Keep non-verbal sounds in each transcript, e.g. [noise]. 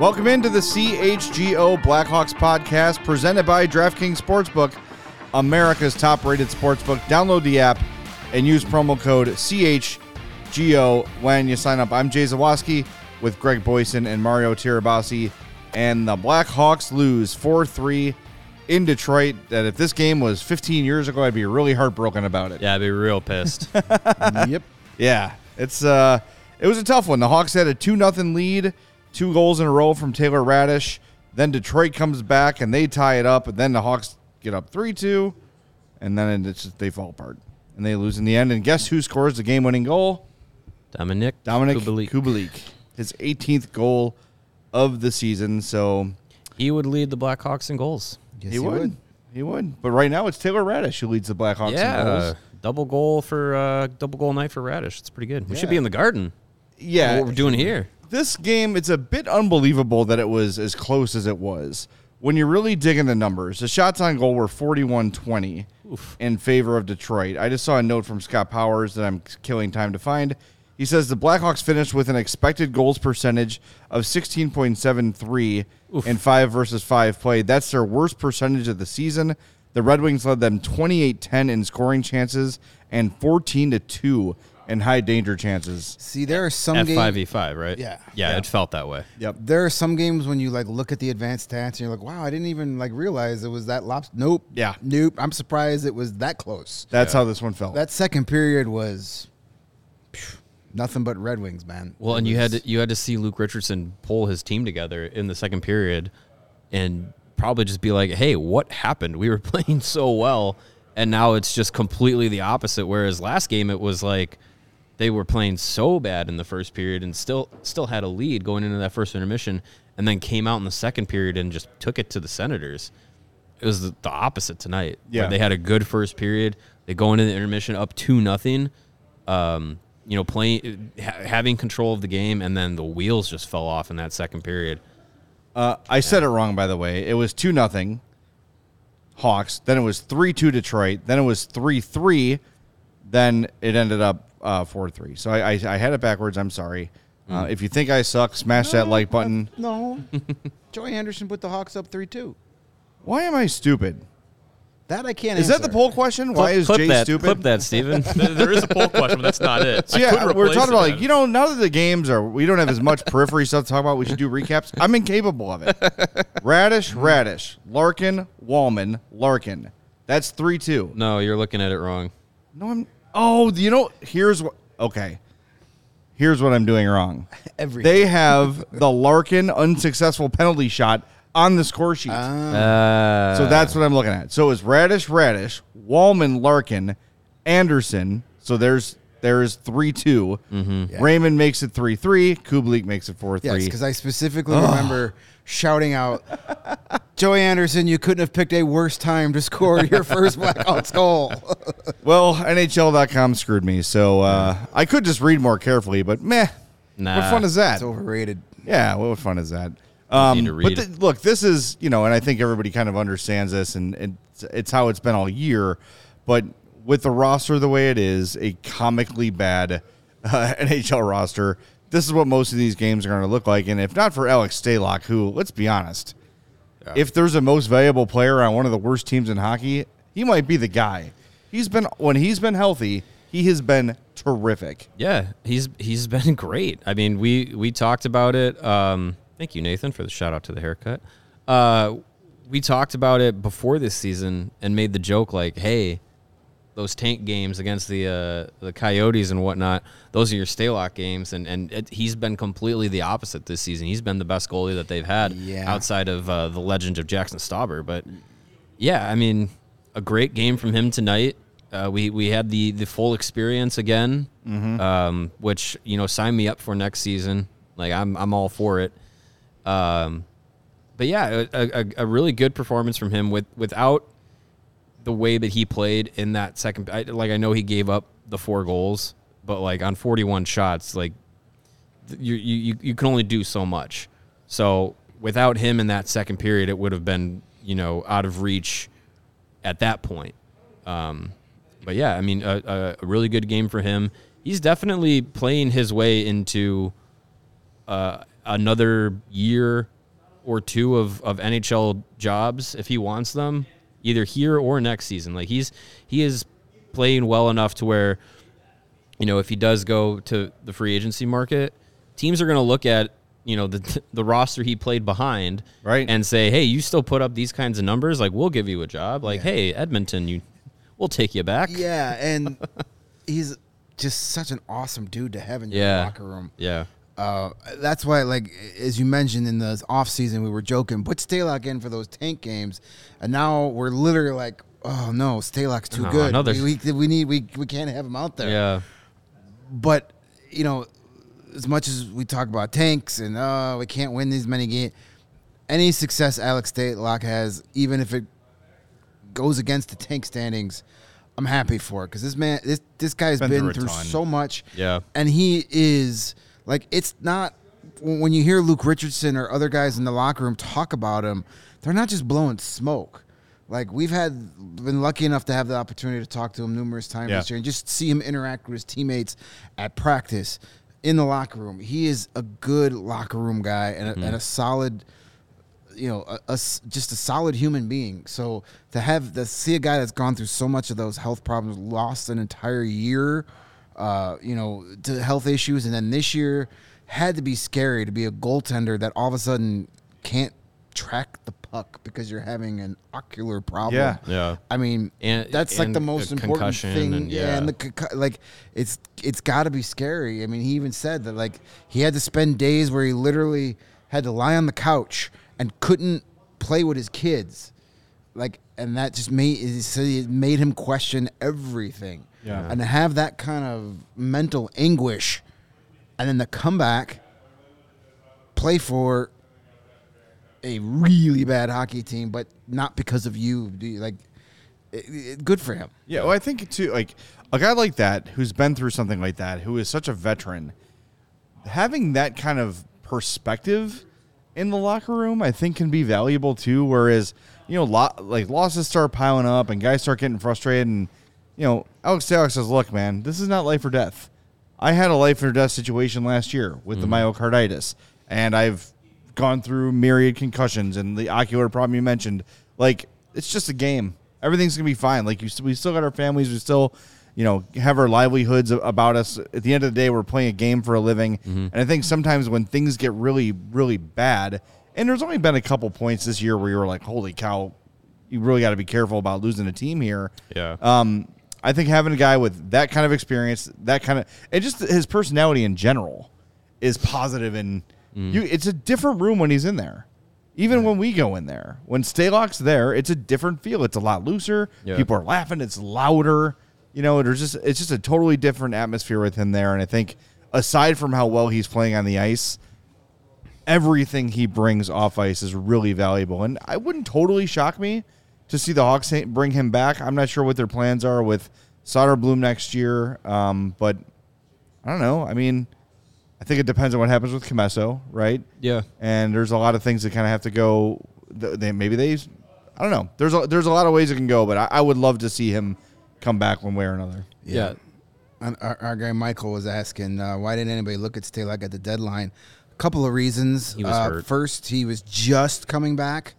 Welcome into the CHGO Blackhawks podcast presented by DraftKings Sportsbook, America's top rated sportsbook. Download the app and use promo code CHGO when you sign up. I'm Jay Zawaski with Greg Boysen and Mario Tirabassi. And the Blackhawks lose 4 3 in Detroit. That if this game was 15 years ago, I'd be really heartbroken about it. Yeah, I'd be real pissed. [laughs] yep. Yeah, it's uh, it was a tough one. The Hawks had a two nothing lead, two goals in a row from Taylor Raddysh. Then Detroit comes back and they tie it up, and then the Hawks get up three two, and then it's just, they fall apart and they lose in the end. And guess who scores the game winning goal? Dominik Dominik Kubalik. Kubalik, his 18th goal of the season. So He would lead the Blackhawks in goals. he, would. He would. But right now it's Taylor Raddysh who leads the Blackhawks in yeah, goals. double goal for uh, double goal night for Raddysh. It's pretty good. We should be in the Garden. Yeah, what we're doing here. This game, it's a bit unbelievable that it was as close as it was. When you really dig in the numbers, the shots on goal were 41 20 in favor of Detroit. I just saw a note from Scott Powers that I'm killing time to find. He says the Blackhawks finished with an expected goals percentage of 16.73 in five versus five played. That's their worst percentage of the season. The Red Wings led them 28 10 in scoring chances and 14 to 2 in high danger chances. See, there are some At games. five v five, right? Yeah. yeah, it felt that way. Yep. There are some games when you like look at the advanced stats and you're like, "Wow, I didn't even like realize it was that lops." Nope. Yeah. Nope. I'm surprised it was that close. That's how this one felt. That second period was phew, nothing but Red Wings, man. Well, It and you had was- to, you had to see Luke Richardson pull his team together in the second period, and probably just be like, "Hey, what happened? We were [laughs] playing so well, and now it's just completely the opposite." Whereas last game it was like they were playing so bad in the first period and still still had a lead going into that first intermission, and then came out in the second period and just took it to the Senators. It was the, the opposite tonight. Yeah. they had a good first period. They go into the intermission up two nothing. Um, you know, playing, ha- having control of the game, and then the wheels just fell off in that second period. Uh, I said it wrong, by the way. It was two nothing Hawks. Then it was three two Detroit. Then it was three three. Then it ended up uh, four three. So I, I, I had it backwards. I'm sorry. Uh, if you think I suck, smash that like button. no. [laughs] Joey Anderson put the Hawks up three two. Why am I stupid? That I can't. Is that answer. the poll question? Why is clip Jay that, stupid? Clip that, Steven. [laughs] there is a poll question, but that's not it. So I yeah, could we're replace talking it, about like you know now that the games are we don't have as much periphery stuff to talk about. We should do recaps. I'm incapable of it. [laughs] Raddysh, Raddysh, Larkin, Walman, Larkin. That's three two. no, you're looking at it wrong. No, I'm. Oh, you know, here's what. Okay, here's what I'm doing wrong. [laughs] Everything. They have the Larkin unsuccessful penalty shot on the score sheet. Uh, so that's what I'm looking at. So it's Raddysh, Raddysh, Walman, Larkin, Anderson. So there's there's three two. Raymond makes it three three. Kubalik makes it four three. Yes, because I specifically remember shouting out, "Joey Anderson, you couldn't have picked a worse time to score your first Blackhawks [laughs] goal." well, NHL.com screwed me. So uh, I could just read more carefully, but meh. Nah. What fun is that? It's overrated. Yeah, what fun is that? Um, Need to but read th- look, this is you know, and I think everybody kind of understands this, and it's, it's how it's been all year. But with the roster the way it is, a comically bad [laughs] uh, NHL roster, this is what most of these games are going to look like. And if not for Alex Stalock, who let's be honest, if there's a most valuable player on one of the worst teams in hockey, he might be the guy. He's been when he's been healthy, he has been terrific. Yeah, he's he's been [laughs] great. I mean, we we talked about it. Um, thank you, Nathan, for the shout out to the haircut. Uh, we talked about it before this season and made the joke like, "Hey, those tank games against the uh, the Coyotes and whatnot, those are your Stalock games." And and it, he's been completely the opposite this season. He's been the best goalie that they've had Yeah. outside of uh, the legend of Jaxson Stauber. But yeah, I mean, a great game from him tonight. Uh, we we had the the full experience again, um, which you know sign me up for next season. Like I'm I'm all for it. Um, but yeah, a, a, a really good performance from him with without the way that he played in that second. I, like I know he gave up the four goals, but like on 41 shots, like you you you can only do so much. So without him in that second period, it would have been you know out of reach at that point. Um, but yeah, I mean, a, a, really good game for him. He's definitely playing his way into uh, another year or two of, of NHL jobs if he wants them, either here or next season. Like he's he is playing well enough to where, you know, if he does go to the free agency market, teams are going to look at you know the [laughs] the roster he played behind, Right. and say, hey, you still put up these kinds of numbers, like we'll give you a job. Like, hey, Edmonton, you, we'll take you back. Yeah, and [laughs] he's just such an awesome dude to have in your Yeah. locker room. yeah. Uh, that's why, like as you mentioned in the off season, we were joking. Put Stalock in for those tank games, and now we're literally like, oh no, Stalock's too No, good. another- We, we, we need we, we can't have him out there. Yeah. But you know, as much as we talk about tanks and oh, we can't win these many games, any success Alex Stalock has, even if it goes against the tank standings, I'm happy for it because this man, this this guy's Been been, through through, so much. Yeah. and he is like it's not when you hear Luke Richardson or other guys in the locker room talk about him, they're not just blowing smoke. Like we've had been lucky enough to have the opportunity to talk to him numerous times Yeah. this year and just see him interact with his teammates at practice in the locker room. He is a good locker room guy and a, mm-hmm. and a solid you know, a, a just a solid human being. So to have to see a guy that's gone through so much of those health problems, lost an entire year, uh, you know, to health issues, and then this year had to be scary to be a goaltender that all of a sudden can't track the puck because you're having an ocular problem. Yeah. Yeah. I mean, And- that's like the most important thing. and- yeah. yeah. and the concu- like it's it's got to be scary. I mean, he even said that like he had to spend days where he literally had to lie on the couch and couldn't play with his kids, like, and that just made he said it made him question everything. Yeah. and to have that kind of mental anguish, and then to come back, play for a really bad hockey team, but not because of you. Do you- Like, it, it- good for him. Yeah, well, I think too, like a guy like that who's been through something like that, who is such a veteran, having that kind of perspective in the locker room, I think, can be valuable too. Whereas, you know, lo- like losses start piling up and guys start getting frustrated, and you know, Alex Stalock says, "Look, man, this is not life or death. I had a life or death situation last year with the myocarditis, and I've gone through myriad concussions and the ocular problem you mentioned. Like, it's just a game. Everything's gonna be fine. Like, you, we still got our families. We still, you know, have our livelihoods about us. At the end of the day, we're playing a game for a living. And I think sometimes when things get really, really bad, and there's only been a couple points this year where you were like, "Holy cow." You really got to be careful about losing a team here. Yeah. Um, I think having a guy with that kind of experience, that kind of, and just his personality in general is positive and you, mm. it's a different room when he's in there. Even when we go in there, when Stalock's there, it's a different feel. It's a lot looser. Yeah. People are laughing. It's louder. You know, there's just it's just a totally different atmosphere with him there. And I think aside from how well he's playing on the ice, everything he brings off ice is really valuable. And I wouldn't totally shock me to see the Hawks bring him back. I'm not sure what their plans are with Soderblom next year, um, but I don't know. I mean, I think it depends on what happens with Commesso, right? Yeah. And there's a lot of things that kind of have to go. They maybe they, I don't know. There's a, there's a lot of ways it can go, but I, I would love to see him come back one way or another. Yeah. And Our, our guy Michael was asking uh, why didn't anybody look at Stalock at the deadline? A couple of reasons. He was uh, hurt. First, he was just coming back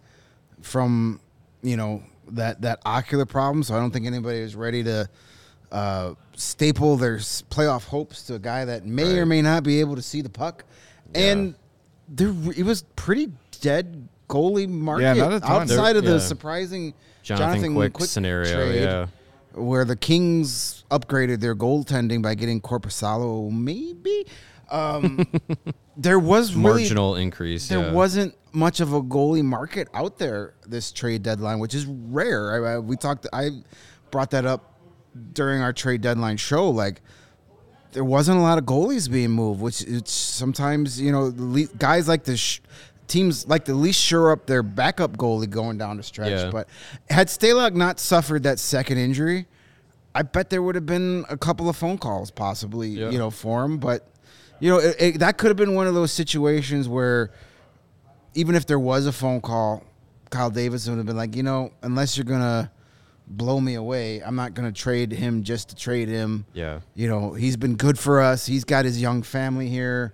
from you know that that ocular problem, so I don't think anybody is ready to uh, staple their playoff hopes to a guy that may or may not be able to see the puck. And there, it was pretty dead goalie market ton. outside There- of the yeah. surprising Jonathan Quick scenario, trade yeah. where the Kings upgraded their goaltending by getting Korpisalo, maybe. Um, [laughs] there was really Marginal increase. there yeah. wasn't much of a goalie market out there this trade deadline, which is rare. I, I, we talked. I brought that up during our trade deadline show. Like there wasn't a lot of goalies being moved, which it's sometimes you know le- guys like the sh- teams like to at least shore up their backup goalie going down the stretch. Yeah. But had Stalock not suffered that second injury, I bet there would have been a couple of phone calls possibly, Yeah. you know, for him. But you know, it, it, that could have been one of those situations where even if there was a phone call, Kyle Davidson would have been like, you know, unless you're gonna blow me away, I'm not gonna trade him just to trade him. Yeah. You know, he's been good for us. He's got his young family here.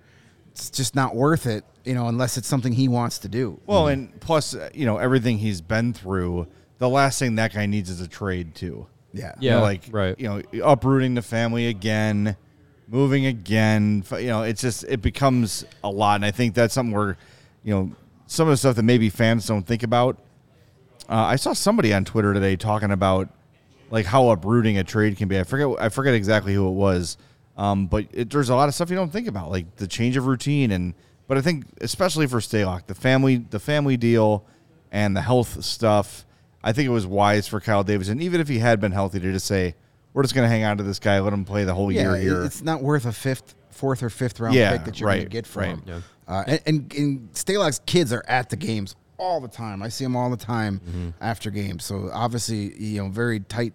It's just not worth it, you know, unless it's something he wants to do. Well, and plus, uh, you know, everything he's been through, the last thing that guy needs is a trade too. Yeah. You know, Yeah, like right. You know, uprooting the family again, moving again. You know, it's just it becomes a lot, and I think that's something where, you know, some of the stuff that maybe fans don't think about. Uh, I saw somebody on Twitter today talking about like how uprooting a trade can be. I forget I forget exactly who it was, um, but it, there's a lot of stuff you don't think about, like the change of routine, and but I think especially for Stalock, the family the family deal and the health stuff. I think it was wise for Kyle Davidson, even if he had been healthy, to just say we're just going to hang on to this guy, let him play the whole Yeah, year it- here. it's not worth a fifth, fourth or fifth round Yeah, pick that you're going to get from right. him. Yeah. Uh, and, and, and Stalock's kids are at the games all the time. I see them all the time Mm-hmm. after games. So obviously, you know, very tight,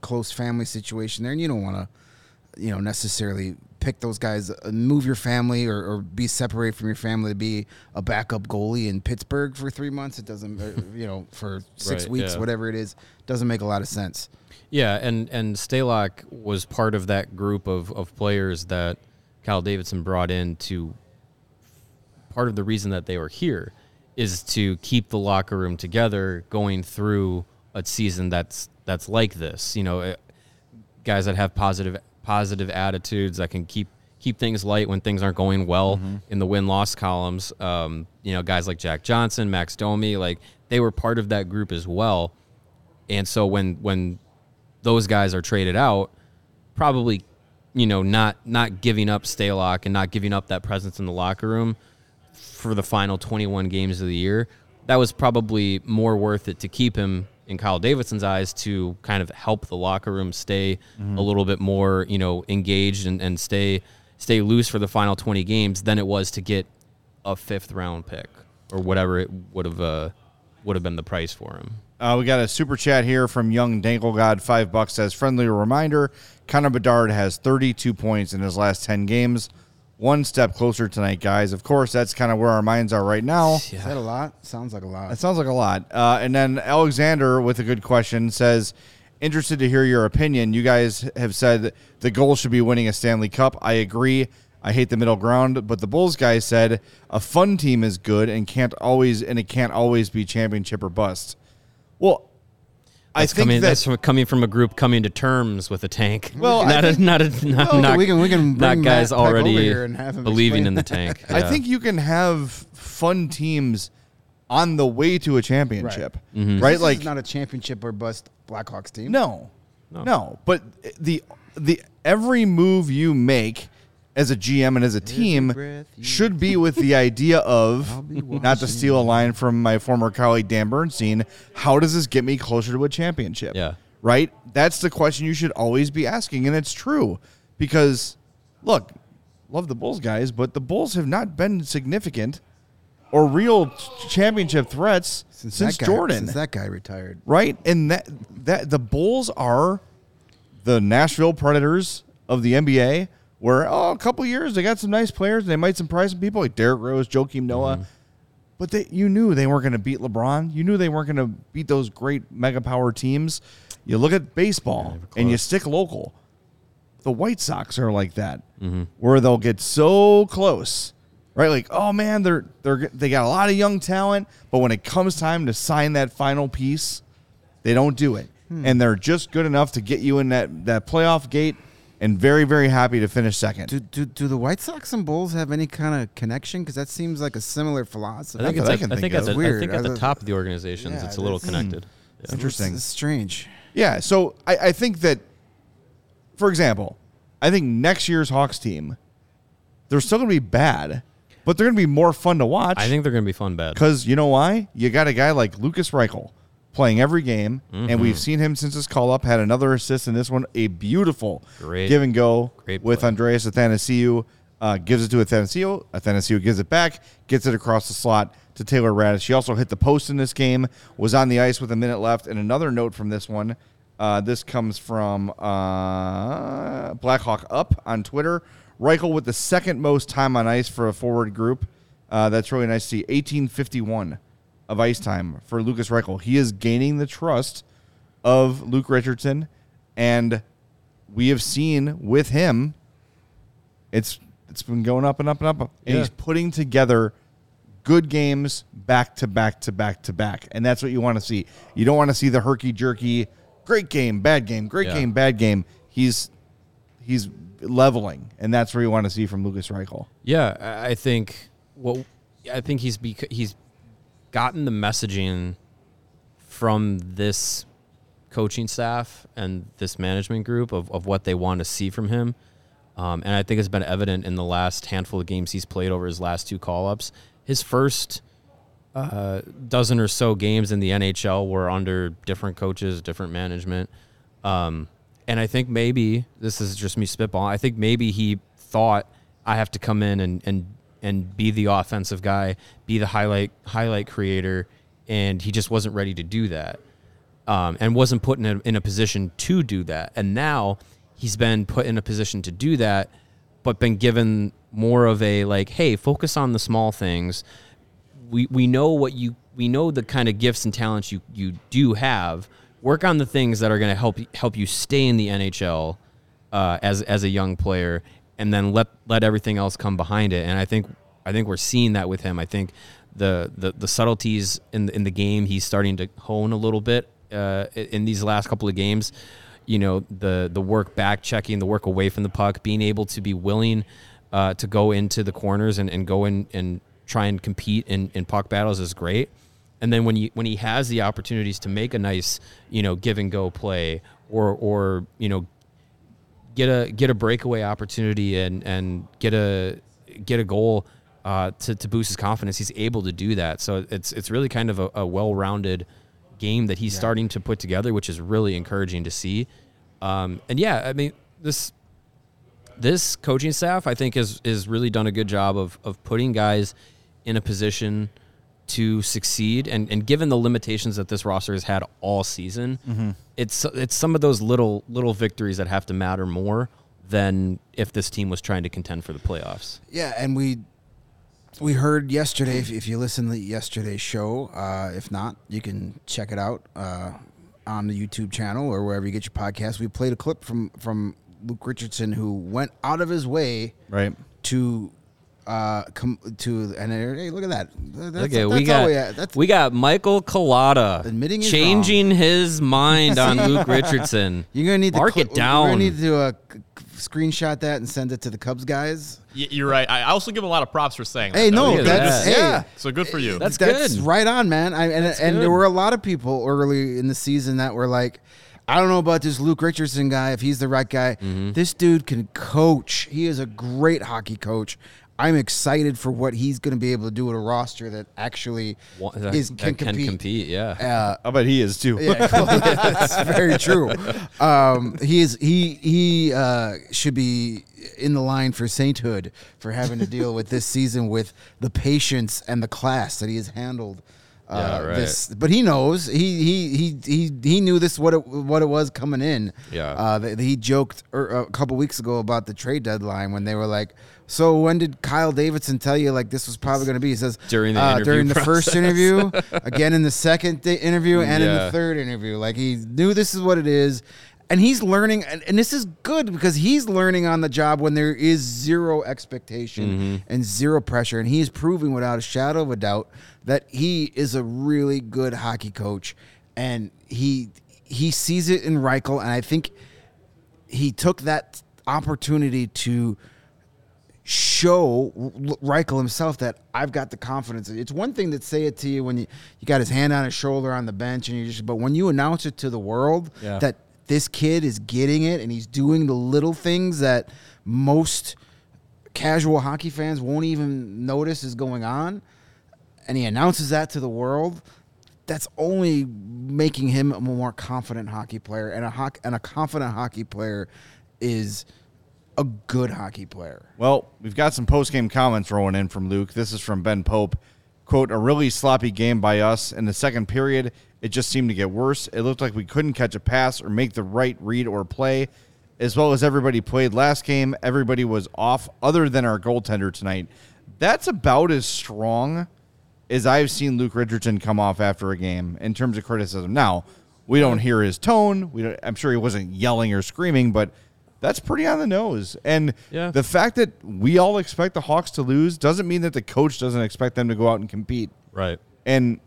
close family situation there, and you don't want to, you know, necessarily pick those guys, uh, move your family or, or be separated from your family to be a backup goalie in Pittsburgh for three months. It doesn't, uh, you know, for six Right, weeks, yeah. whatever it is, doesn't make a lot of sense. Yeah, and and Stalock was part of that group of of players that Kyle Davidson brought in to. Part of the reason that they were here is to keep the locker room together going through a season that's that's like this. You know, eh, guys that have positive positive attitudes that can keep keep things light when things aren't going well in the win loss columns. Um, you know, guys like Jack Johnson, Max Domi, like they were part of that group as well. And so when when those guys are traded out, probably, you know, not not giving up Stalock and not giving up that presence in the locker room for the final 21 games of the year, that was probably more worth it to keep him in Kyle Davidson's eyes to kind of help the locker room stay a little bit more, you know, engaged and, and stay stay loose for the final 20 games than it was to get a fifth round pick or whatever it would have uh, would have been the price for him. Uh, we got a super chat here from Young Dangle God. Five bucks says friendly reminder. Connor Bedard has 32 points in his last 10 games. One step closer tonight, guys. Of course, that's kind of where our minds are right now. Is that a lot? Sounds like a lot. That sounds like a lot. Uh, and then Alexander with a good question says, interested to hear your opinion. You guys have said the goal should be winning a Stanley Cup. I agree. I hate the middle ground, but the Bulls guy said a fun team is good and can't always and it can't always be championship or bust. Well, I think coming, that that's from, coming from a group coming to terms with a tank. Well, not think- a, not a, [laughs] not, Well, not, we can- we can not bring guys Matt already and have him believing in the tank. I think you can have fun teams on the way to a championship, Mm-hmm. right? This Like is not a championship or bust Blackhawks team. No, no, But the the every move you make as a GM and as a team should be with the idea of [laughs] not to steal a line from my former colleague Dan Bernstein. How does this get me closer to a championship? Yeah. right. That's the question you should always be asking, and it's true because look, love the Bulls guys, but the Bulls have not been significant or real championship threats since, that guy, Jordan Since that guy retired. right? And that that the Bulls are the Nashville Predators of the NBA where oh, a couple years they got some nice players and they might surprise some people like Derrick Rose, Joakim Noah. Mm-hmm. But they, you knew they weren't going to beat LeBron. You knew they weren't going to beat those great mega power teams. You look at baseball and you stick local. The White Sox are like that, Mm-hmm. where they'll get so close, right? Like, oh man, they're they're they got a lot of young talent, but when it comes time to sign that final piece, they don't do it, Hmm. and they're just good enough to get you in that that playoff gate, and very very happy to finish second. Do, do, do the White Sox and Bulls have any kind of connection? Because that seems like a similar philosophy. I think it's that I at, can I think think of. at the, I Weird. think at the top of the organizations, Yeah, it's a little that's- hmm. connected. Yeah. Interesting. It's strange. Yeah, so I, I think that, for example, I think next year's Hawks team, they're still going to be bad, but they're going to be more fun to watch. I think they're going to be fun bad. because you know why? You got a guy like Lukas Reichel playing every game, and Mm-hmm. we've seen him since his call up. Had another assist in this one, a beautiful Great- give and go great with play. Andreas Athanasiou. Uh, gives it to Athanasiou. Athanasiou gives it back, gets it across the slot to Taylor Raddysh. He also hit the post in this game, was on the ice with a minute left. And another note from this one uh, this comes from uh, Blackhawk Up on Twitter. Reichel with the second most time on ice for a forward group. Uh, that's really nice to see. 1851 of ice time for Lukas Reichel. He is gaining the trust of Luke Richardson, and we have seen with him, it's it's been going up and up and up, and Yeah. he's putting together good games back to back to back to back, and that's what you want to see. You don't want to see the herky jerky, great game, bad game, great Yeah. game, bad game. He's he's leveling, and that's where you want to see from Lukas Reichel. Yeah, I think well, I think he's bec- he's gotten the messaging from this coaching staff and this management group of, of what they want to see from him. Um, and I think it's been evident in the last handful of games he's played over his last two call ups. His first uh, dozen or so games in the NHL were under different coaches, different management. Um, and I think maybe this is just me spitballing. I think maybe he thought I have to come in and and and be the offensive guy, be the highlight highlight creator, and he just wasn't ready to do that, um, and wasn't put in a, in a position to do that. And now he's been put in a position to do that, but been given more of a like, hey, focus on the small things we we know what you we know the kind of gifts and talents you you do have. Work on the things that are going to help help you stay in the NHL uh, as as a young player, and then let let everything else come behind it. And I think I think we're seeing that with him. I think the the, the subtleties in the, in the game he's starting to hone a little bit uh, in these last couple of games. You know the the work back checking, the work away from the puck, being able to be willing uh, to go into the corners and, and go in and try and compete in, in puck battles is great. And then when you when he has the opportunities to make a nice, you know, give and go play or or, you know, get a get a breakaway opportunity and and get a get a goal uh, to, to boost his confidence, he's able to do that. So it's it's really kind of a, a well rounded game that he's starting to put together, which is really encouraging to see. Um, and yeah, I mean this this coaching staff I think has is really done a good job of of putting guys in a position to succeed and, and given the limitations that this roster has had all season, it's it's some of those little little victories that have to matter more than if this team was trying to contend for the playoffs. Yeah, and we we heard yesterday. If, if you listen to yesterday's show, uh, if not, you can check it out uh, on the YouTube channel or wherever you get your podcast. We played a clip from from Luke Richardson, who went out of his way Right. to uh come to and uh, hey, look at that. That's, Okay, that's we got we, that's we got Michael Collada Admitting he's changing his mind on [laughs] Luke Richardson. You're gonna need to mark cl- it down. We're gonna need to do a c- c- screenshot that and send it to the Cubs guys. Y- You're right. I I also give a lot of props for saying. Hey, though. no, Look at that's that. hey, Yeah. So good for you. That's that's good. right on, man. I, and and good. there were a lot of people early in the season that were like, I don't know about this Luke Richardson guy. If he's the right guy, Mm-hmm. this dude can coach. He is a great hockey coach. I'm excited for what he's going to be able to do with a roster that actually Wa- that- is that can, can compete. compete, yeah. Uh, I bet he is too. yeah, [laughs] that's very true. Um, he is he he uh, should be in the line for sainthood for having to deal with this season with the patience and the class that he has handled Yeah, right. This, but he knows he he he he he knew this what it what it was coming in. Yeah. Uh, that he joked er, a couple weeks ago about the trade deadline when they were like, "So when did Kyle Davidson tell you like this was probably going to be?" He says During the uh, interview during the first interview, [laughs] again in the second interview, and in the third interview. Like he knew this is what it is. And he's learning, and, and this is good because he's learning on the job when there is zero expectation Mm-hmm. and zero pressure. And he is proving without a shadow of a doubt that he is a really good hockey coach. And he he sees it in Reichel, and I think he took that opportunity to show Reichel himself that I've got the confidence. It's one thing to say it to you when you, you got his hand on his shoulder on the bench and you just but when you announce it to the world Yeah. that this kid is getting it and he's doing the little things that most casual hockey fans won't even notice is going on and he announces that to the world that's only making him a more confident hockey player and a hoc- and a confident hockey player is a good hockey player. Well, we've got some post game comments rolling in from Luke. This is from Ben Pope. Quote, a really sloppy game by us. In the second period, it just seemed to get worse. It looked like we couldn't catch a pass or make the right read or play. As well as everybody played last game, everybody was off other than our goaltender tonight. That's about as strong as I've seen Luke Richardson come off after a game in terms of criticism. Now, we don't hear his tone. We I'm sure he wasn't yelling or screaming, but that's pretty on the nose. And Yeah. the fact that we all expect the Hawks to lose doesn't mean that the coach doesn't expect them to go out and compete. Right. And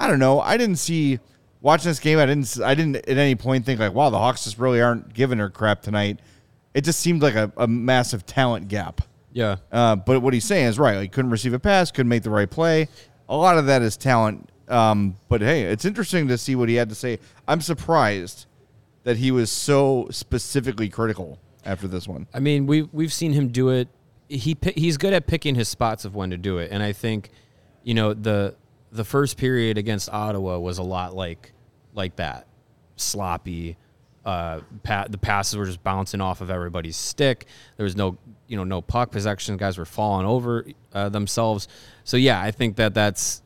I don't know. I didn't see watching this game. I didn't. I didn't at any point think like, wow, the Hawks just really aren't giving her crap tonight. It just seemed like a, a massive talent gap. Yeah. Uh, but what he's saying is right. Like couldn't receive a pass, couldn't make the right play. A lot of that is talent. Um, but hey, it's interesting to see what he had to say. I'm surprised that he was so specifically critical after this one. I mean, we we've seen him do it. He he's good at picking his spots of when to do it, and I think, you know, the the first period against Ottawa was a lot like like that, sloppy. Uh, pa- the passes were just bouncing off of everybody's stick. There was no, you know, no puck possession. Guys were falling over uh, themselves. So yeah, I think that that's,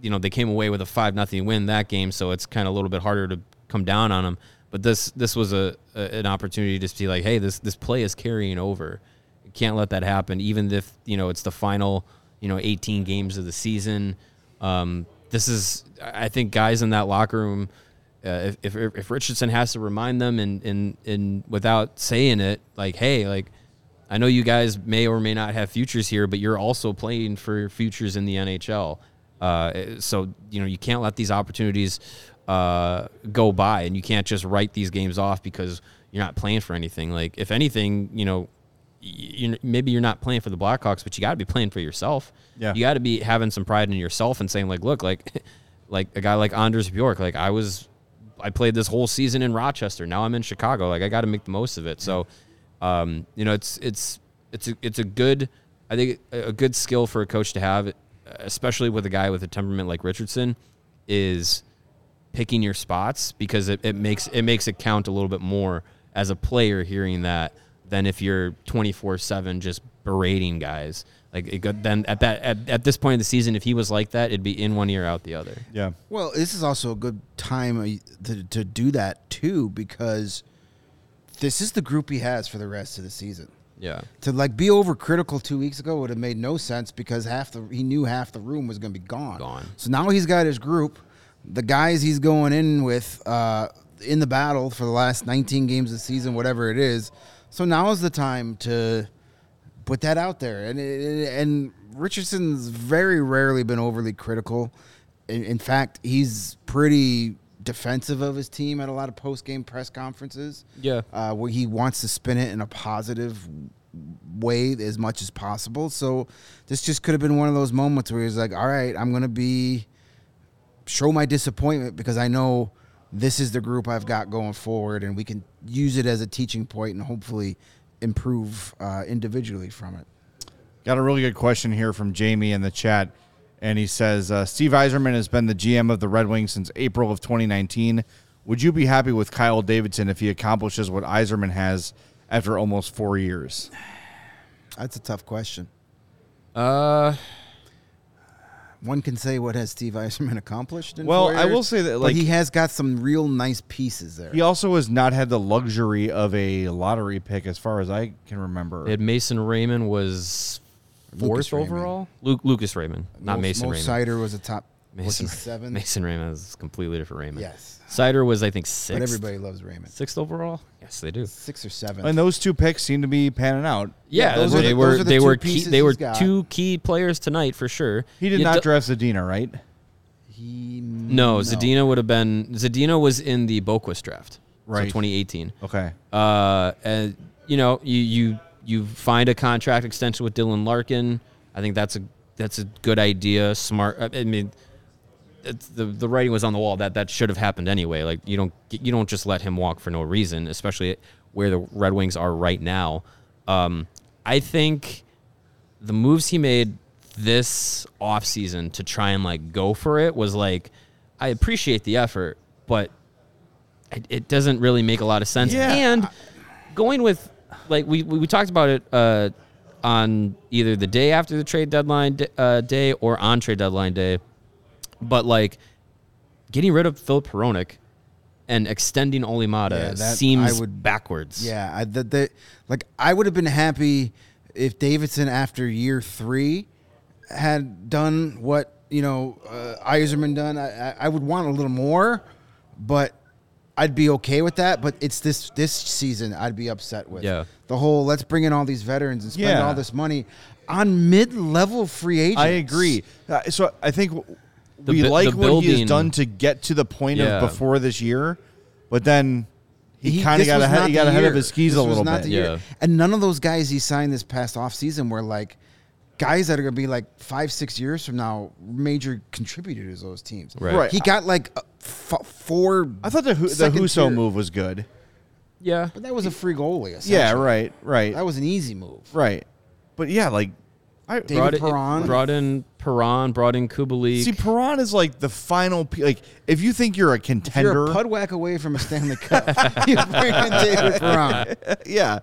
you know, they came away with a five nothing win that game. So it's kind of a little bit harder to come down on them. But this this was a, a an opportunity to be like, hey, this this play is carrying over. Can't let that happen, even if you know it's the final, you know, 18 games of the season. Um, this is, I think, guys in that locker room. Uh, if, if if Richardson has to remind them and and and without saying it, like, hey, like, I know you guys may or may not have futures here, but you're also playing for futures in the NHL. Uh, so you know you can't let these opportunities uh, go by, and you can't just write these games off because you're not playing for anything. Like, if anything, you know, you maybe you're not playing for the Blackhawks, but you got to be playing for yourself. Yeah. you got to be having some pride in yourself and saying like, look, like, [laughs] like a guy like Anders Bjork, like I was, I played this whole season in Rochester. Now I'm in Chicago. Like I got to make the most of it. So, um, you know, it's it's it's a, it's a good, I think a a good skill for a coach to have, especially with a guy with a temperament like Richardson, is picking your spots because it, it makes it makes it count a little bit more as a player hearing that than if you're 24/7 just berating guys. Like it, go- then at that at, at this point in the season if he was like that it'd be in one ear out the other. Yeah. Well, this is also a good time uh, to, to do that too because this is the group he has for the rest of the season. Yeah. To like be overcritical two weeks ago would have made no sense because half the he knew half the room was going to be gone. Gone. So now he's got his group, the guys he's going in with uh, in the battle for the last 19 games of the season, whatever it is. So now is the time to put that out there. And and Richardson's very rarely been overly critical. In, in fact, he's pretty defensive of his team at a lot of post game press conferences. Yeah. uh, where he wants to spin it in a positive way as much as possible. So this just could have been one of those moments where he's like, "All right, I'm gonna be show my disappointment because I know." This is the group I've got going forward, and we can use it as a teaching point and hopefully improve uh, individually from it. Got a really good question here from Jamie in the chat. And he says, uh, Steve Yzerman has been the GM of the Red Wings since April of 2019. Would you be happy with Kyle Davidson if he accomplishes what Yzerman has after almost four years? That's a tough question. Uh one can say what has Steve Yzerman accomplished. In Well, four I will say that, but like- he has got some real nice pieces there. He also has not had the luxury of a lottery pick, as far as I can remember. Ed Mason Raymond was Lucas fourth Raymond. overall. Luke, Lucas Raymond, not Mo- Mason Mo Raymond. Seider was a top. Was he Mason seven? Mason Raymond is a completely different Raymond. Yes. Seider was I think sixth. But everybody loves Raymond. sixth overall. Yes, they do. Six or seven. and those two picks seem to be panning out. Yeah, those they the- were those are the they two were key, they were got. two key players tonight for sure. He did You not do- draft Zadina, right? he No, Zadina would have been Zadina was in the Boqvist draft, Right. So 2018. Okay. Uh, and you know, you you you find a contract extension with Dylan Larkin. I think that's a that's a good idea. Smart. I I mean, it's, the the writing was on the wall that that should have happened anyway. Like you don't you don't just let him walk for no reason, especially where the Red Wings are right now. Um, I think the moves he made this offseason to try and like go for it was like I appreciate the effort, but it, it doesn't really make a lot of sense. Yeah. And going with like we we, we talked about it uh, on either the day after the trade deadline d- uh, day or on trade deadline day, but like getting rid of Filip Hronek and extending Olli Maatta Yeah, that seems I would- backwards. Yeah, I, the, the, like I would have been happy if Davidson after year three had done what you know uh, Yzerman done. I, I, I would want a little more, but I'd be okay with that. But it's this this season I'd be upset with. Yeah. the whole let's bring in all these veterans and spend Yeah. all this money on mid level free agents. I agree. Uh, so I think w- The we like the what he has done to get to the point Yeah. of before this year, but then he, He- kind of got ahead. He got the ahead of his skis This a little bit. Yeah. And none of those guys he signed this past offseason were like guys that are going to be like five, six years from now major contributors to those teams. Right. Right. He got like uh, f- four. I thought the Hu- the Husso tier- move was good. yeah. But that was a free goalie. Yeah, right, right, That was an easy move. right. But yeah, like I David brought, Perron. in, brought in Perron, brought in Kubalik. see Perron is like the final. P- like if you think you're a If contender, you're a pudwhack away from a Stanley Cup, you bring in David Perron. yeah,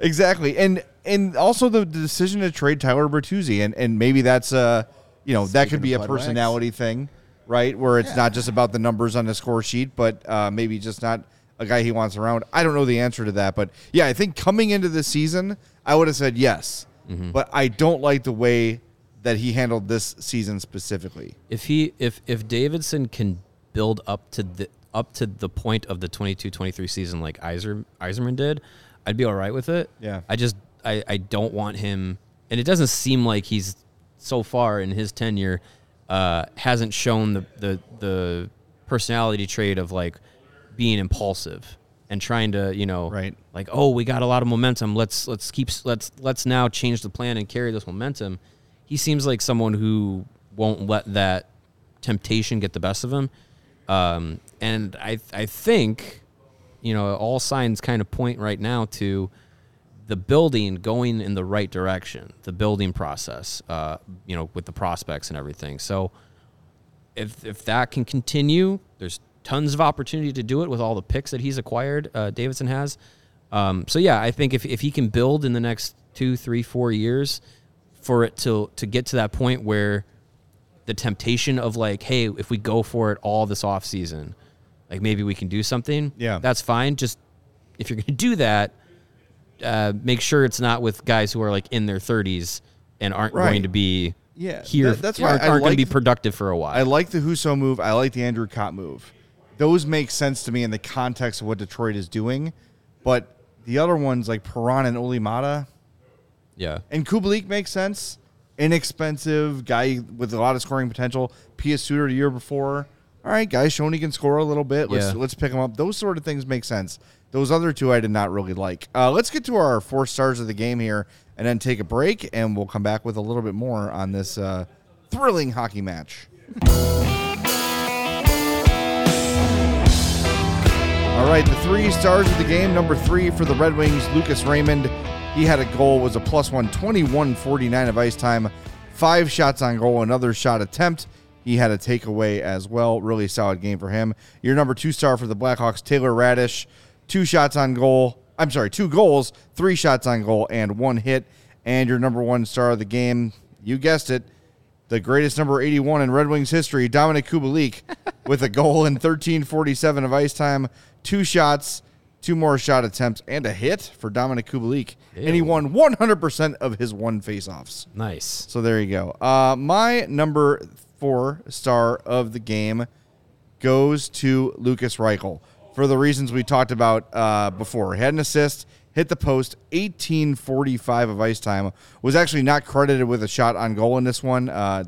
exactly. And and also the, the decision to trade Tyler Bertuzzi, and and maybe that's a you know that could be a of Bud personality thing, right? Where it's not just about the numbers on the score sheet, but uh, maybe just not a guy he wants around. I don't know the answer to that, but yeah, I think coming into the season, I would have said yes, but I don't like the way that he handled this season specifically. if he if if Davidson can build up to the up to the point of the 22-23 season like Yzer, Yzerman did, I'd be all right with it. Yeah. I just I, I don't want him and it doesn't seem like he's so far in his tenure uh, hasn't shown the, the the personality trait of like being impulsive and trying to, you know, Right. like oh we got a lot of momentum let's let's keep let's let's now change the plan and carry this momentum he seems like someone who won't let that temptation get the best of him um, and i i think you know all signs kind of point right now to the building going in the right direction the building process uh, you know with the prospects and everything so if if that can continue, there's tons of opportunity to do it with all the picks that he's acquired. Uh, Davidson has. Um, so yeah, I think if if he can build in the next two, three, four years, for it to to get to that point where the temptation of like, hey, if we go for it all this off season, like maybe we can do something. Yeah. that's fine. Just if you're going to do that, uh, make sure it's not with guys who are like in their 30s and aren't Right. going to be Yeah, here. that- that's why aren't, I aren't going to be productive for a while. I like the Husso move. I like the Andrew Copp move. Those make sense to me in the context of what Detroit is doing. But the other ones like Perron and Olli Maatta yeah. and Kubalik makes sense. Inexpensive guy with a lot of scoring potential. Pius Suter the year before. All right, guys, showing he can score a little bit. Let's Yeah. let's pick him up. Those sort of things make sense. Those other two I did not really like. Uh, let's get to our four stars of the game here, and then take a break, and we'll come back with a little bit more on this uh, thrilling hockey match. All right, the three stars of the game. Number three for the Red Wings, Lucas Raymond. He had a goal, was a plus one, 21 49 of ice time, five shots on goal, another shot attempt. He had a takeaway as well. Really solid game for him. Your number two star for the Blackhawks, Taylor Raddysh, two shots on goal. I'm sorry, two goals, three shots on goal, and one hit. And your number one star of the game, you guessed it, the greatest number 81 in Red Wings history, Dominik Kubalik, [laughs] with a goal in 13:47 of ice time, two shots, two more shot attempts, and a hit for Dominik Kubalik, and he won 100% of his one faceoffs. Nice. So there you go. Uh, my number four star of the game goes to Lukas Reichel for the reasons we talked about uh, before. He had an assist, hit the post, 1845 of ice time. Was actually not credited with a shot on goal in this one. Uh,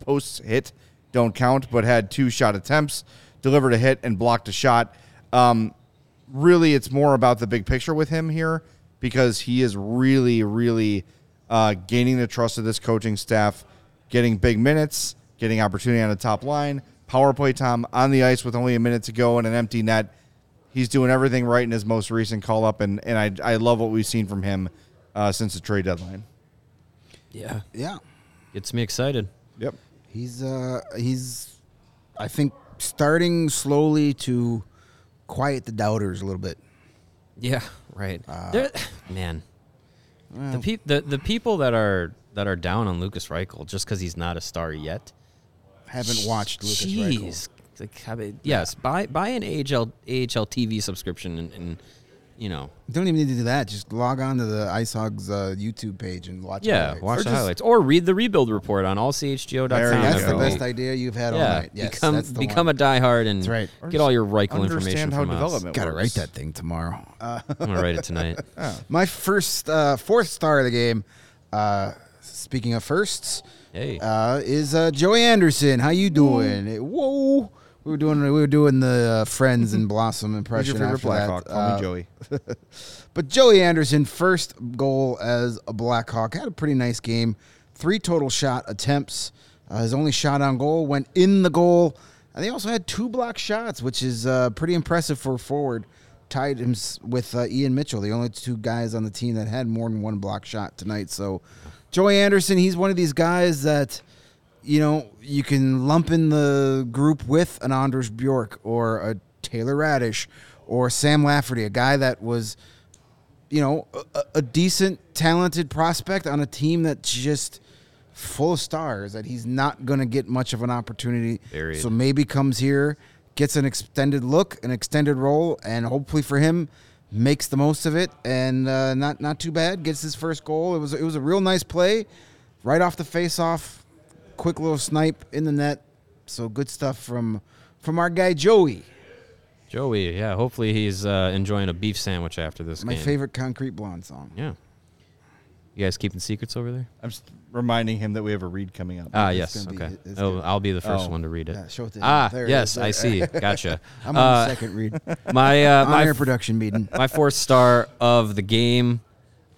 posts hit don't count, but had two shot attempts, delivered a hit, and blocked a shot. Um, really, it's more about the big picture with him here because he is really, really uh, gaining the trust of this coaching staff, getting big minutes, getting opportunity on the top line, power play time on the ice with only a minute to go and an empty net. He's doing everything right in his most recent call up, and, and I, I love what we've seen from him uh, since the trade deadline. Yeah. Yeah. Gets me excited. Yep. He's uh he's I think starting slowly to quiet the doubters a little bit. Yeah, right. Uh, there- [sighs] man, the, peop the the people that are that are down on Lukas Reichel just because he's not a star yet. Haven't watched Lukas Reichel. Jeez. Like, I mean, yes, buy buy an AHL AHL TV subscription and, and you know, You don't even need to do that. Just log on to the Ice Hogs uh, YouTube page and watch. yeah, highlights. watch Or the highlights or read the rebuild report on allchgo.com. There That's the best idea you've had all Yeah, night. Yes, become that's the become one. a diehard and right. get all your Reichel information Understand how from us. development Gotta write that thing tomorrow. Uh, [laughs] I'm gonna write it tonight. [laughs] my first, uh, fourth star of the game. Uh, speaking of firsts, Hey. uh, is uh, Joey Anderson. How you doing? Whoa. We were doing we were doing the uh, Friends and [laughs] Blossom Who's impression. your favorite. Blackhawk? Call Uh, me Joey. [laughs] But Joey Anderson, first goal as a Blackhawk, had a pretty nice game. Three total shot attempts. Uh, his only shot on goal went in the goal. And they also had two block shots, which is uh, pretty impressive for a forward. Tied him with uh, Ian Mitchell, the only two guys on the team that had more than one block shot tonight. So, Joey Anderson, he's one of these guys that you know, you can lump in the group with an Anders Bjork or a Taylor Raddysh or Sam Lafferty, a guy that was, you know, a, a decent, talented prospect on a team that's just full of stars that he's not going to get much of an opportunity. Period. So maybe comes here, gets an extended look, an extended role, and hopefully for him makes the most of it and uh, not not too bad. Gets his first goal. It was it was a real nice play, right off the face off quick little snipe in the net. So good stuff from from our guy Joey. Joey, yeah. Hopefully he's uh, enjoying a beef sandwich after this My game. favorite Concrete Blonde song. Yeah. You guys keeping secrets over there? I'm just reminding him that we have a read coming up. Ah, yes. gonna be- Okay. Oh. I'll be the first Oh. one to read it. Yeah, show it to him. Ah, There yes, is. I see. [laughs] Gotcha. [laughs] I'm on Uh, the second read. [laughs] My uh, my air production meeting. my fourth star of the game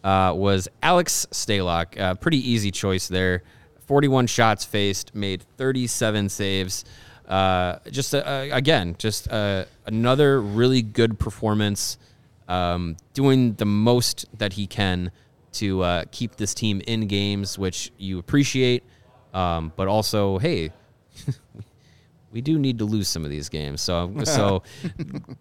uh, was Alex Stalock. Uh, pretty easy choice there. 41 shots faced, made 37 saves. Uh, just uh, again, just uh, another really good performance. Um, doing the most that he can to uh, keep this team in games, which you appreciate. Um, but also, hey, [laughs] we do need to lose some of these games. So [laughs] so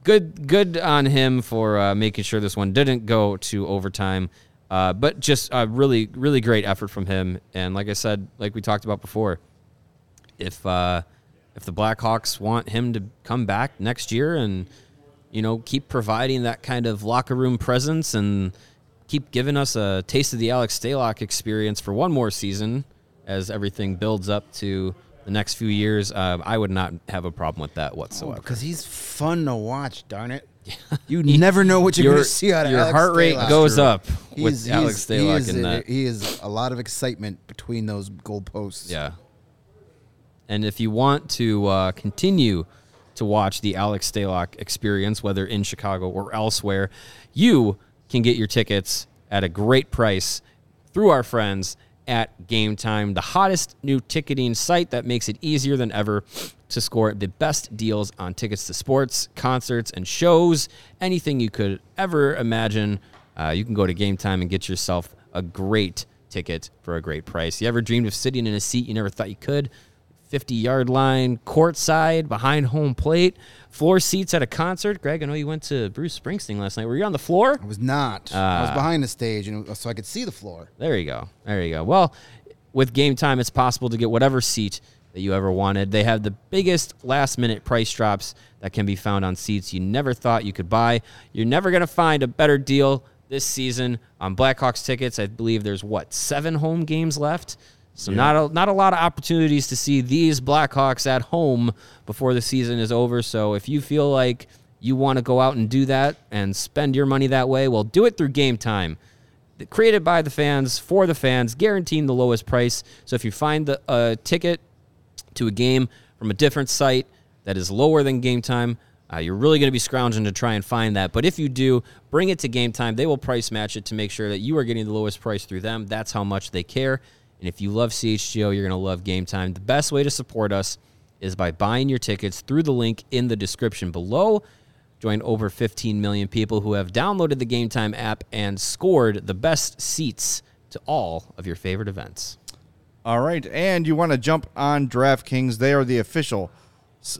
good good on him for uh, making sure this one didn't go to overtime. Uh, but just a really really great effort from him. And like I said, like we talked about before, if uh, if the Blackhawks want him to come back next year and you know keep providing that kind of locker room presence and keep giving us a taste of the Alex Stalock experience for one more season as everything builds up to the next few years, uh, I would not have a problem with that whatsoever. because he's fun to watch. Darn it! [laughs] You never know what you're your going to see out of your Alex heart rate Stalock. goes up He's- with Alex he's- he Stalock is in a- that. He is a lot of excitement between those goalposts. Yeah. And if you want to uh, continue to watch the Alex Stalock experience, whether in Chicago or elsewhere, you can get your tickets at a great price through our friends at Game Time, the hottest new ticketing site that makes it easier than ever to score the best deals on tickets to sports, concerts, and shows. Anything you could ever imagine, uh, you can go to Game Time and get yourself a great ticket for a great price. You ever dreamed of sitting in a seat you never thought you could? 50 yard line, courtside, behind home plate, floor seats at a concert. Greg, I know you went to Bruce Springsteen last night. Were you on the floor? I was not. I was Ah. behind the stage, and so I could see the floor. There you go. There you go. Well, with Game Time, it's possible to get whatever seat that you ever wanted. They have the biggest last minute price drops that can be found on seats you never thought you could buy. You're never going to find a better deal this season on Blackhawks tickets. I believe there's what, seven home games left? So not a, not a lot of opportunities to see these Blackhawks at home before the season is over. So if you feel like you want to go out and do that and spend your money that way, well, do it through Game Time created by the fans for the fans, guaranteeing the lowest price. So if you find the a ticket to a game from a different site that is lower than game time, uh, you're really going to be scrounging to try and find that. But if you do, bring it to game time. They will price match it to make sure that you are getting the lowest price through them. That's how much they care. And if you love CHGO, you're going to love game time. The best way to support us is by buying your tickets through the link in the description below. Join over 15 million people who have downloaded the Game Time app and scored the best seats to all of your favorite events. All right, and you want to jump on DraftKings? They are the official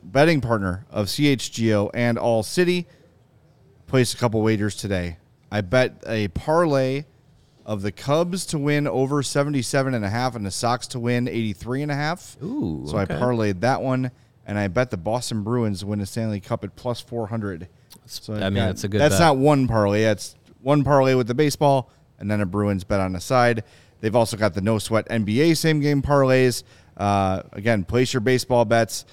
betting partner of CHGO and All City. Place a couple wagers today. I bet a parlay of the Cubs to win over 77 and a half and the Sox to win 83 and a half. Ooh, So okay. I parlayed that one and I bet the Boston Bruins win the Stanley Cup at plus 400. So I mean, got- that's a good That's bet. not one parlay. That's one parlay with the baseball and then a Bruins bet on the side. They've also got the no sweat NBA same game parlays. Uh, again, place your baseball bets.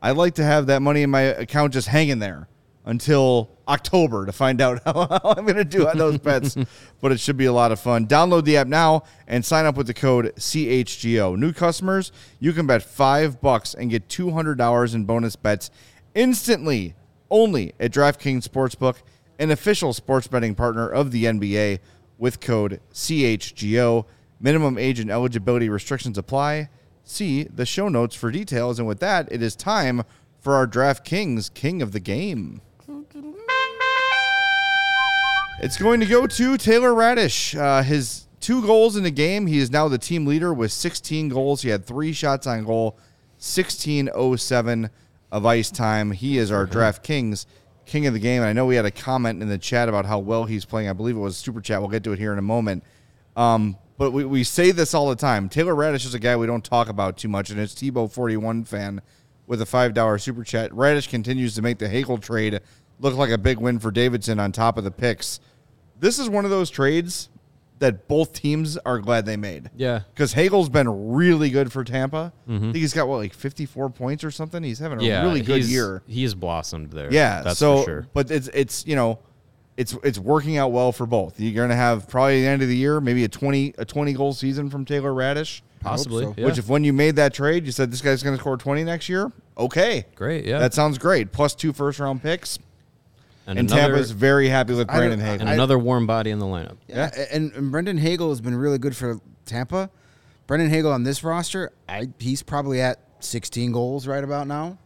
I like to have that money in my account just hanging there until October to find out how, [laughs] how I'm going to do on those bets. [laughs] but it should be a lot of fun. Download the app now and sign up with the code CHGO. New customers, you can bet five bucks and get two hundred dollars in bonus bets instantly, only at DraftKings Sportsbook, an official sports betting partner of the NBA. With code CHGO, minimum age and eligibility restrictions apply. See the show notes for details. And with that, it is time for our DraftKings King of the Game. It's going to go to Taylor Raddysh. Uh, his two goals in the game. He is now the team leader with 16 goals. He had three shots on goal, 1607 of ice time. He is our DraftKings king of the game. And I know we had a comment in the chat about how well he's playing. I believe it was super chat. We'll get to it here in a moment. Um, but we, we say this all the time. Taylor Raddysh is a guy we don't talk about too much, and it's Tebow 41 fan with a $5 super chat. Raddysh continues to make the Hagel trade look like a big win for Davidson on top of the picks. This is one of those trades that both teams are glad they made. Yeah. Because Hagel's been really good for Tampa. Mm-hmm. I think he's got, what, like 54 points or something? He's having a Yeah, really good he's- year. He's blossomed there. Yeah, that's so for sure. but it's it's you know, it's it's working out well for both. You're going to have probably at the end of the year maybe a 20 a 20 goal season from Taylor Raddysh. Possibly, so. yeah. Which if when you made that trade, you said this guy's going to score 20 next year, okay. Great, yeah. That sounds great. Plus two first round picks. and, And another, Tampa's very happy with I Brandon Hagel. and another warm body in the lineup. Yeah, and, and Brandon Hagel has been really good for Tampa. Brandon Hagel on this roster, I, he's probably at 16 goals right about now.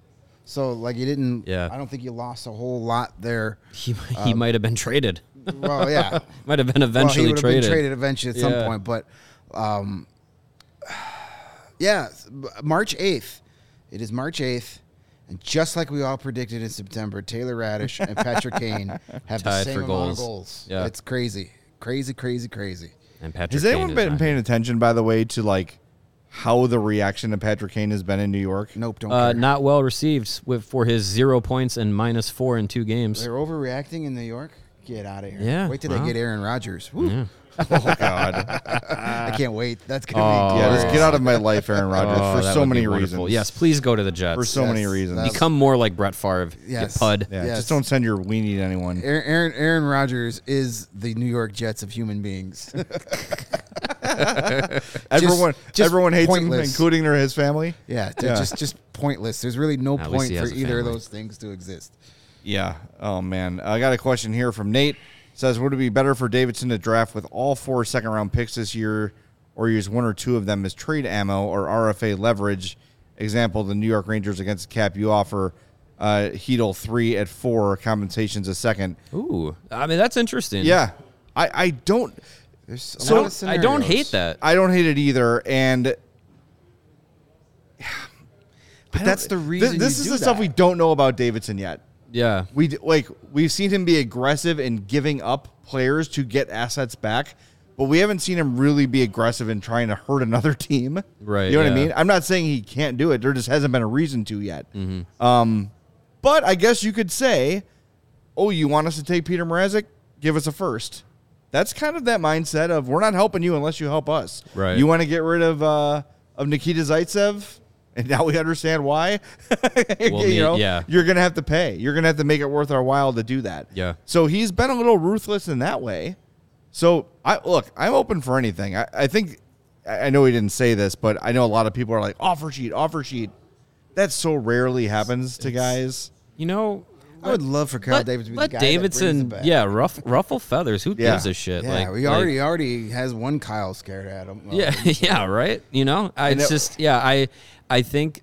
So like you didn't. Yeah. I don't think you lost a whole lot there. He he might have been traded. Well, yeah. [laughs] Might have been well, he eventually would have been traded. traded eventually at some point, but um, yeah, March 8th. It is March 8th. And just like we all predicted in September, Taylor Raddysh and Patrick Kane [laughs] have the same for amount goals. of goals. Yeah. It's crazy. Crazy, crazy, crazy. And Patrick Has anyone is been paying attention, by the way, to like how the reaction to Patrick Kane has been in New York? Nope, don't Uh, care. not well received with for his zero points and minus four in two games. They're overreacting in New York. Get out of here. Yeah, Wait till well. they get Aaron Rodgers. Woo. [laughs] Oh God! I can't wait. That's gonna Oh, be yeah, glorious. just get out of my life, Aaron [laughs] oh, Rodgers, Oh, for that so would be many wonderful. reasons. Yes, please go to the Jets. for so Yes, many reasons. that's- Become more like Brett Favre. Yes. Get pud. yeah, Yes. just don't send your weenie to anyone. Aaron, Aaron Aaron Rodgers is the New York Jets of human beings. [laughs] Everyone, just everyone hates him, pointless. including their, his family. yeah, they're Yeah. just just pointless. There's really no At least point he for has a either of family. those things to exist. Yeah. Oh man, I got a question here from Nate. Says, would it be better for Davidson to draft with all four second round picks this year, or use one or two of them as trade ammo or RFA leverage? Example: the New York Rangers against the cap. You offer uh, Chytil three at four compensations a second. Ooh, I mean that's interesting. Yeah, I, I don't There's a So- lot of I don't hate that. I don't hate it either, and [sighs] But that's the reason. this is the stuff we don't know about Davidson yet. Yeah. We d- like we've seen him be aggressive in giving up players to get assets back, but we haven't seen him really be aggressive in trying to hurt another [laughs] team. Right, You know what I mean? I'm not saying he can't do it. There just hasn't been a reason to yet. Mm-hmm. Um, but I guess you could say, oh, you want us to take Peter Mrazek? Give us a first. That's kind of that mindset of we're not helping you unless you help us. Right. You want to get rid of uh, of Nikita Zaitsev, and now we understand why. [laughs] Well, you know, yeah. you're gonna have to pay. You're gonna have to make it worth our while to do that. Yeah. So he's been a little ruthless in that way. So I look, I'm open for anything. I, I think I know he didn't say this, but I know a lot of people are like offer sheet, offer sheet. That so rarely happens to guys. You know, I would love for Kyle let, Davidson to be let the guy that Davidson, back. yeah, rough, ruffle feathers. Who Yeah. gives a shit? Yeah, like, we like- already already has one Kyle scared at him. Yeah, [laughs] yeah, right. You know, I And it's it- just yeah, I I think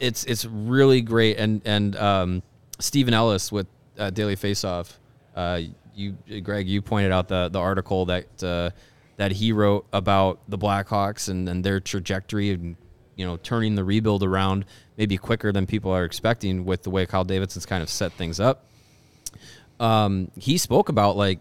it's it's really great. And and um, Steven Ellis with uh, Daily Faceoff, uh, you Greg, you pointed out the the article that uh, that he wrote about the Blackhawks and and their trajectory and you know turning the rebuild around maybe quicker than people are expecting with the way Kyle Davidson's kind of set things up. Um, he spoke about like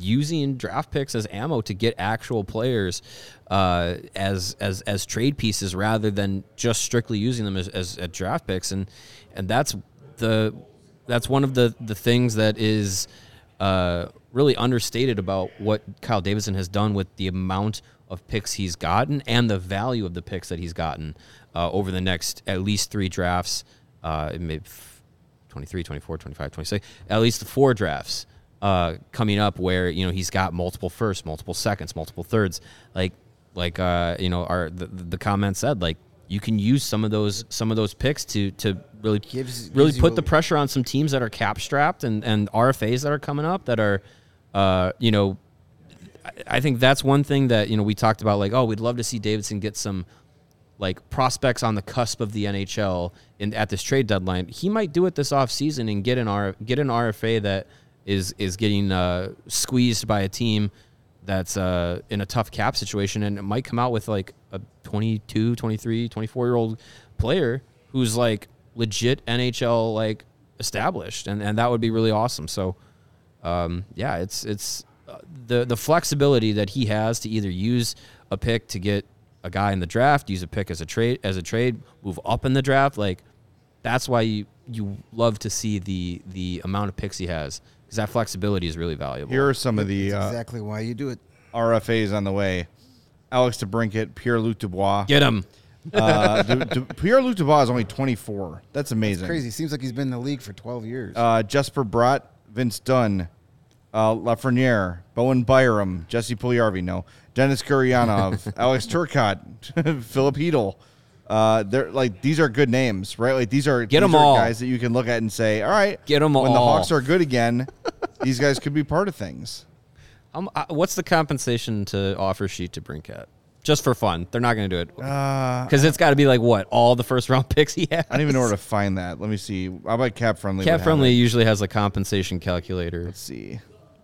using draft picks as ammo to get actual players uh, as as as trade pieces rather than just strictly using them as, as, as draft picks. And and that's the that's one of the the things that is uh, really understated about what Kyle Davidson has done with the amount of picks he's gotten and the value of the picks that he's gotten uh, over the next at least three drafts uh, maybe 23, 24, 25, 26, at least four drafts uh, coming up where, you know, he's got multiple firsts, multiple seconds, multiple thirds. Like, like, uh, you know, our, the, the comment said, like, you can use some of those, some of those picks to, to really, Gives- really gives put the pressure on some teams that are cap strapped and, and RFAs that are coming up that are, uh, you know, I- I think that's one thing that, you know, we talked about, like, oh, we'd love to see Davidson get some, like prospects on the cusp of the NHL in at this trade deadline, he might do it this offseason and get an R get an RFA that is is getting uh, squeezed by a team that's uh, in a tough cap situation and it might come out with like a 22, 23, 24 year old player who's like legit NHL like established and, and that would be really awesome. So um, yeah, it's it's uh, the the flexibility that he has to either use a pick to get a guy in the draft, use a pick as a trade as a trade, move up in the draft. Like that's why you you love to see the the amount of picks he has because that flexibility is really valuable. Here are some of the That's uh, exactly why you do it. RFAs on the way. Alex DeBrincat, Pierre Luc Dubois. Get him. Uh, [laughs] Du- Du- Pierre Luc Dubois is only 24. That's amazing. Crazy. Seems like he's been in the league for 12 years. Uh, Jesper Bratt, Vince Dunn, uh, Lafreniere, Bowen Byram, Jesse Puljujarvi, no, Denis Gurianov, [laughs] Alex Turcotte, [laughs] Filip Chytil. Uh, they're like these are good names, right? Like these are Get these 'em are all. guys that you can look at and say, all right, Get 'em when the. Hawks are good again, these guys could be part of things. Um, uh, what's the compensation to offer sheet to Brinkat? Just for fun. They're not going to do it Uh, because it's got to be like what all the first round [laughs] picks he has. I don't even know where to find that. Let me see. How about Cap Friendly? Cap Friendly usually has a compensation calculator. Let's see.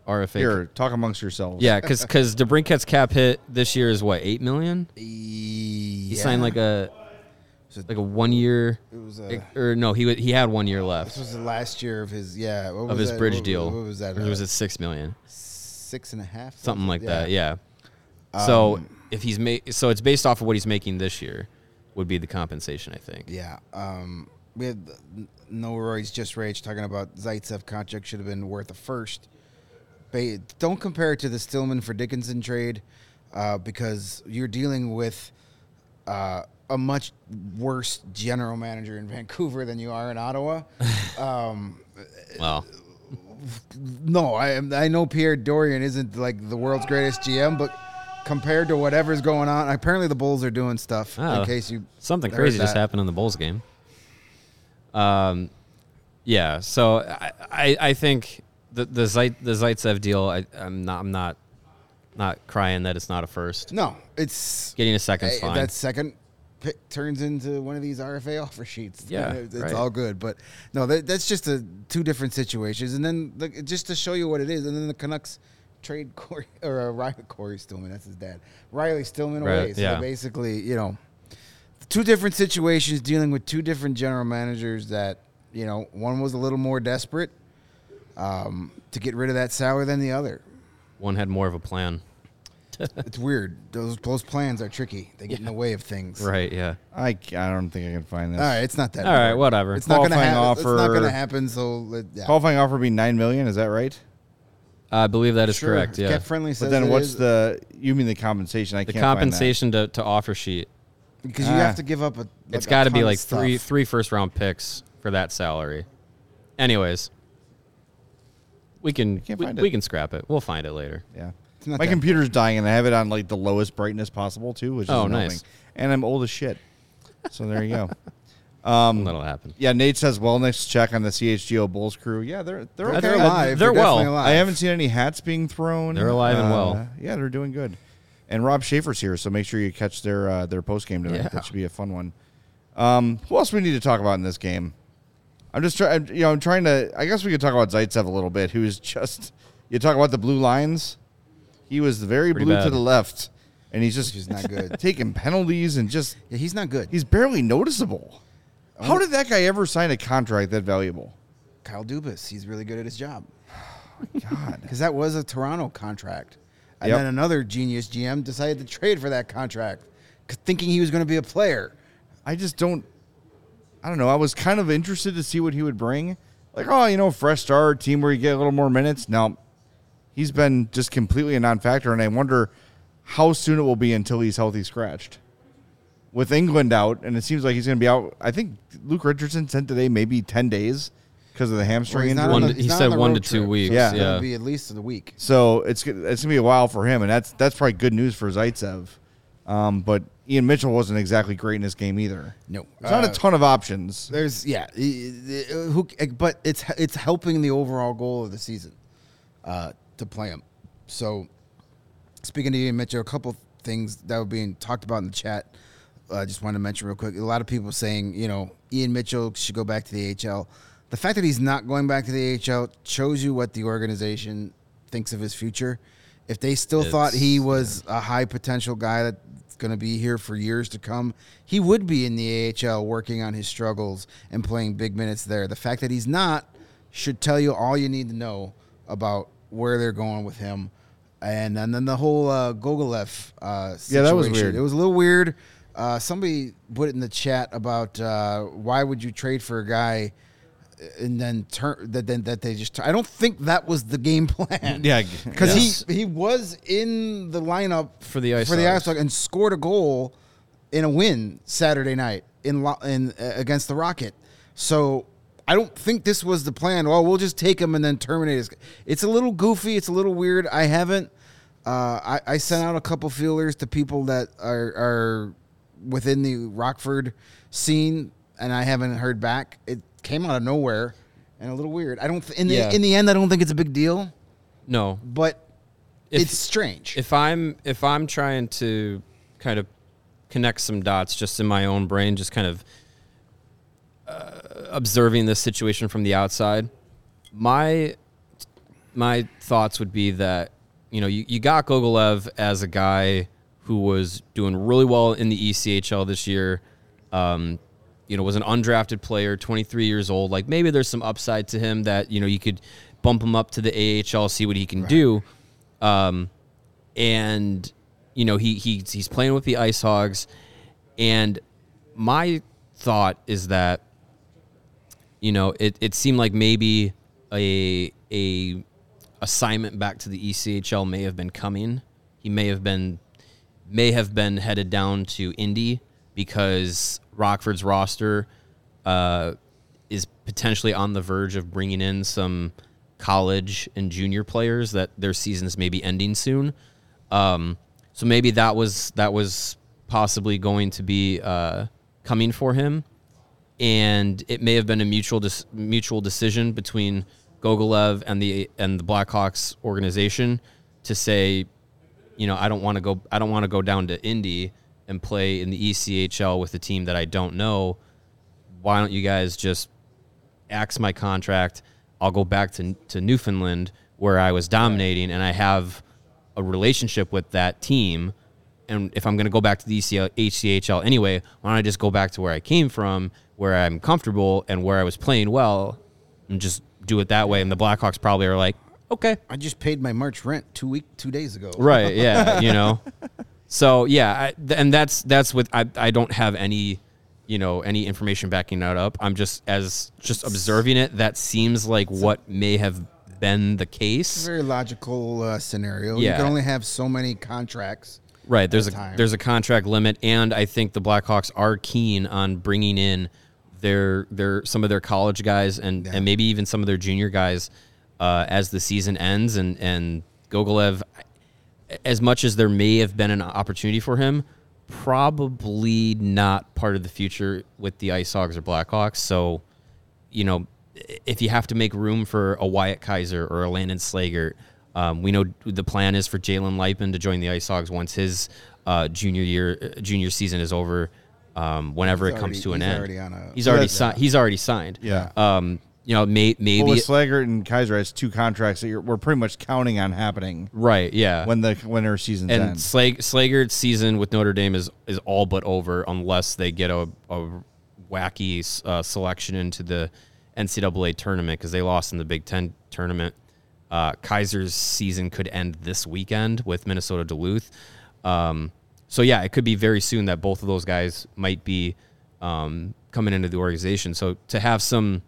RFA. Here, talk amongst yourselves. Yeah, because because [laughs] DeBrincat's cap hit this year is what eight million. He signed like a like a one year, It was a- or no, he he had one year left. This was the last year of his yeah what of his that? bridge What- deal. What, was that? Or was uh, it six million? six and a half? Something like that. Yeah. Yeah. So if he's made, so it's based off of what he's making this year, would be the compensation, I think. Yeah. Um, we had No Roy's just rage talking about Zaitsev contract should have been worth a first. Ba- Don't compare it to the Stillman for Dickinson trade uh, because you're dealing with uh, a much worse general manager in [laughs] Vancouver than you are in Ottawa. [laughs] um, Well, no, I I know Pierre Dorion isn't like the world's greatest GM, but compared to whatever's going on, apparently the Bulls are doing stuff. Oh, in case you something crazy just happened in the Bulls game. Um, yeah. So I I, I think the the Zeit, the Zaitsev deal. I, I'm not I'm not not crying that it's not a first. No, it's Getting a fine. That second pick turns into one of these RFA offer sheets. [laughs] Yeah, it's right. all good. But no, that, that's just a two different situations. And then the, just to show you what it is, and then the Canucks trade Corey [laughs] or uh, Riley Cory Stillman. That's his dad, Riley Stillman Right, away. So yeah. basically, you know, two different situations dealing with two different general managers. That you know, one was a little more desperate um, to get rid of that sour than the other. One had more of a plan. [laughs] it's weird. Those those plans are tricky. They get in the way of things. right. Yeah. I, I don't think I can find this. All right, it's not that. All right. hard. Whatever. It's not gonna Qualifying happen. It's not offer- gonna happen. So let- yeah. Qualifying offer would be nine million. Is that right? I believe that is Sure. correct. Yeah. Cap friendly says But then it what's is, the? You mean the compensation? I the can't find that. compensation to, to offer sheet. because you Ah. have to give up a. It's like, a got to be like three three first round picks for that salary. Anyways, we can can't we, find we can scrap it. We'll find it later. Yeah. It's not My that computer's dying, and I have it on like the lowest brightness possible too, which is Oh, annoying. nice. And I'm old as shit. So there you go. [laughs] That'll happen. Yeah, Nate says wellness check on the CHGO Bulls crew. Yeah, they're they're They're, okay. they're alive. they're well. definitely alive. I haven't seen any hats being thrown. They're alive and well. Uh, Yeah, they're doing good. And Rob Schaefer's here, so make sure you catch their uh, their post game tonight. Yeah. That should be a fun one. Um, who else we need to talk about in this game? I'm just trying. You know, I'm trying to. I guess we could talk about Zaitsev a little bit. Who's just you talk about the blue lines. He was very Pretty blue to the left, and he's just He's not good. [laughs] taking penalties and just Yeah, he's not good. he's barely noticeable. How did that guy ever sign a contract that valuable? Kyle Dubas. He's really good at his job. [sighs] God. Because that was a Toronto contract. And Yep. then another genius GM decided to trade for that contract, c- thinking he was going to be a player. I just don't. I don't know. I was kind of interested to see what he would bring. Like, oh, you know, fresh start, team where you get a little more minutes. Now, he's been just completely a non-factor, and I wonder how soon it will be until he's healthy scratched. With Englund out, and it seems like he's going to be out. I think Luke Richardson said today maybe ten days because of the hamstring Well, injury. One the- he said on one road to two weeks, so yeah. It's yeah. going to be at least a week. So it's it's gonna be a while for him, and that's that's probably good news for Zaitsev. Um, but Ian Mitchell wasn't exactly great in this game either. No. There's not a Uh, ton of options. There's yeah, i- i- who, but it's it's helping the overall goal of the season uh, to play him. So, speaking to Ian Mitchell, a couple things that were being talked about in the chat. Uh, I just wanted to mention real quick. A lot of people saying you know Ian Mitchell should go back to the AHL. The fact that he's not going back to the AHL shows you what the organization thinks of his future. If they still thought he It's- was a high potential guy that's going to be here for years to come, he would be in the AHL working on his struggles and playing big minutes there. The fact that he's not should tell you all you need to know about where they're going with him. And, and then the whole uh, Gogolev uh, Yeah, that was weird. It was a little weird. Uh, somebody put it in the chat about uh, why would you trade for a guy and then turn that then that they just. I don't think that was the game [laughs] plan. Yeah, because Yes. he he was in the lineup For the Ice for the Ice. Hogs and scored a goal in a win Saturday night in in uh, against the Rocket. So I don't think this was the plan. Well, we'll just take him and then terminate his. It's a little goofy. It's a little weird. I haven't. Uh, I, I sent out a couple feelers to people that are are within the Rockford scene, and I haven't heard back. It came out of nowhere and a little weird. I don't. Th- in the Yeah. in the end, I don't think it's a big deal, No, but If- it's strange. if I'm if I'm trying to kind of connect some dots just in my own brain, just kind of uh, observing this situation from the outside, my my thoughts would be that you know you, you got Gogolev as a guy who was doing really well in the ECHL this year. Um, you know, was an undrafted player, 23 years old. Like maybe there's some upside to him that you know you could bump him up to the AHL, see what he can do. Um, and you know he he he's playing with the Ice Hogs, and my thought is that you know it, it seemed like maybe a a assignment back to the ECHL may have been coming. He may have been may have been headed down to Indy because Rockford's roster uh, is potentially on the verge of bringing in some college and junior players that their seasons may be ending soon. Um, so maybe that was that was possibly going to be uh, coming for him, and it may have been a mutual dis- mutual decision between Gogolev and the and the Blackhawks organization to say, you know, I don't want to go I don't want to go down to Indy and play in the ECHL with a team that I don't know. Why don't you guys just axe my contract? I'll go back to to Newfoundland where I was dominating and I have a relationship with that team. And if I'm going to go back to the ECHL anyway, why don't I just go back to where I came from, where I'm comfortable and where I was playing well, and just do it that way? And the Blackhawks probably are like, okay, I just paid my March rent two week two days ago. right, yeah, [laughs] you know. So yeah, I, th- and that's that's with I I don't have any you know any information backing that up. I'm just as just observing it. That seems like what may have been the case. very logical uh, scenario. You can only have so many contracts. Right. There's a time. there's a contract limit, and I think the Blackhawks are keen on bringing in their their some of their college guys and, and maybe even some of their junior guys uh, as the season ends. And and Gogolev, as much as there may have been an opportunity for him, probably not part of the future with the Ice Hogs or Blackhawks. So, you know, if you have to make room for a Wyatt Kaiser or a Landon Slaggert, um, we know the plan is for Jalen Luypen to join the Ice Hogs once his uh, junior year, junior season is over. Um, whenever He's it comes already- to an he's end, already on a- he's already signed. He's already signed. Yeah. Um, you know, may, maybe Well, with Slaggert and Kaiser has two contracts that you're, we're pretty much counting on happening right. Yeah. when the when their seasons and end. Slag, Slaggert's season with Notre Dame is is all but over unless they get a, a wacky uh, selection into the NCAA tournament because they lost in the Big Ten tournament. Uh, Kaiser's season could end this weekend with Minnesota Duluth. Um, so yeah, it could be very soon that both of those guys might be um, coming into the organization. So to have some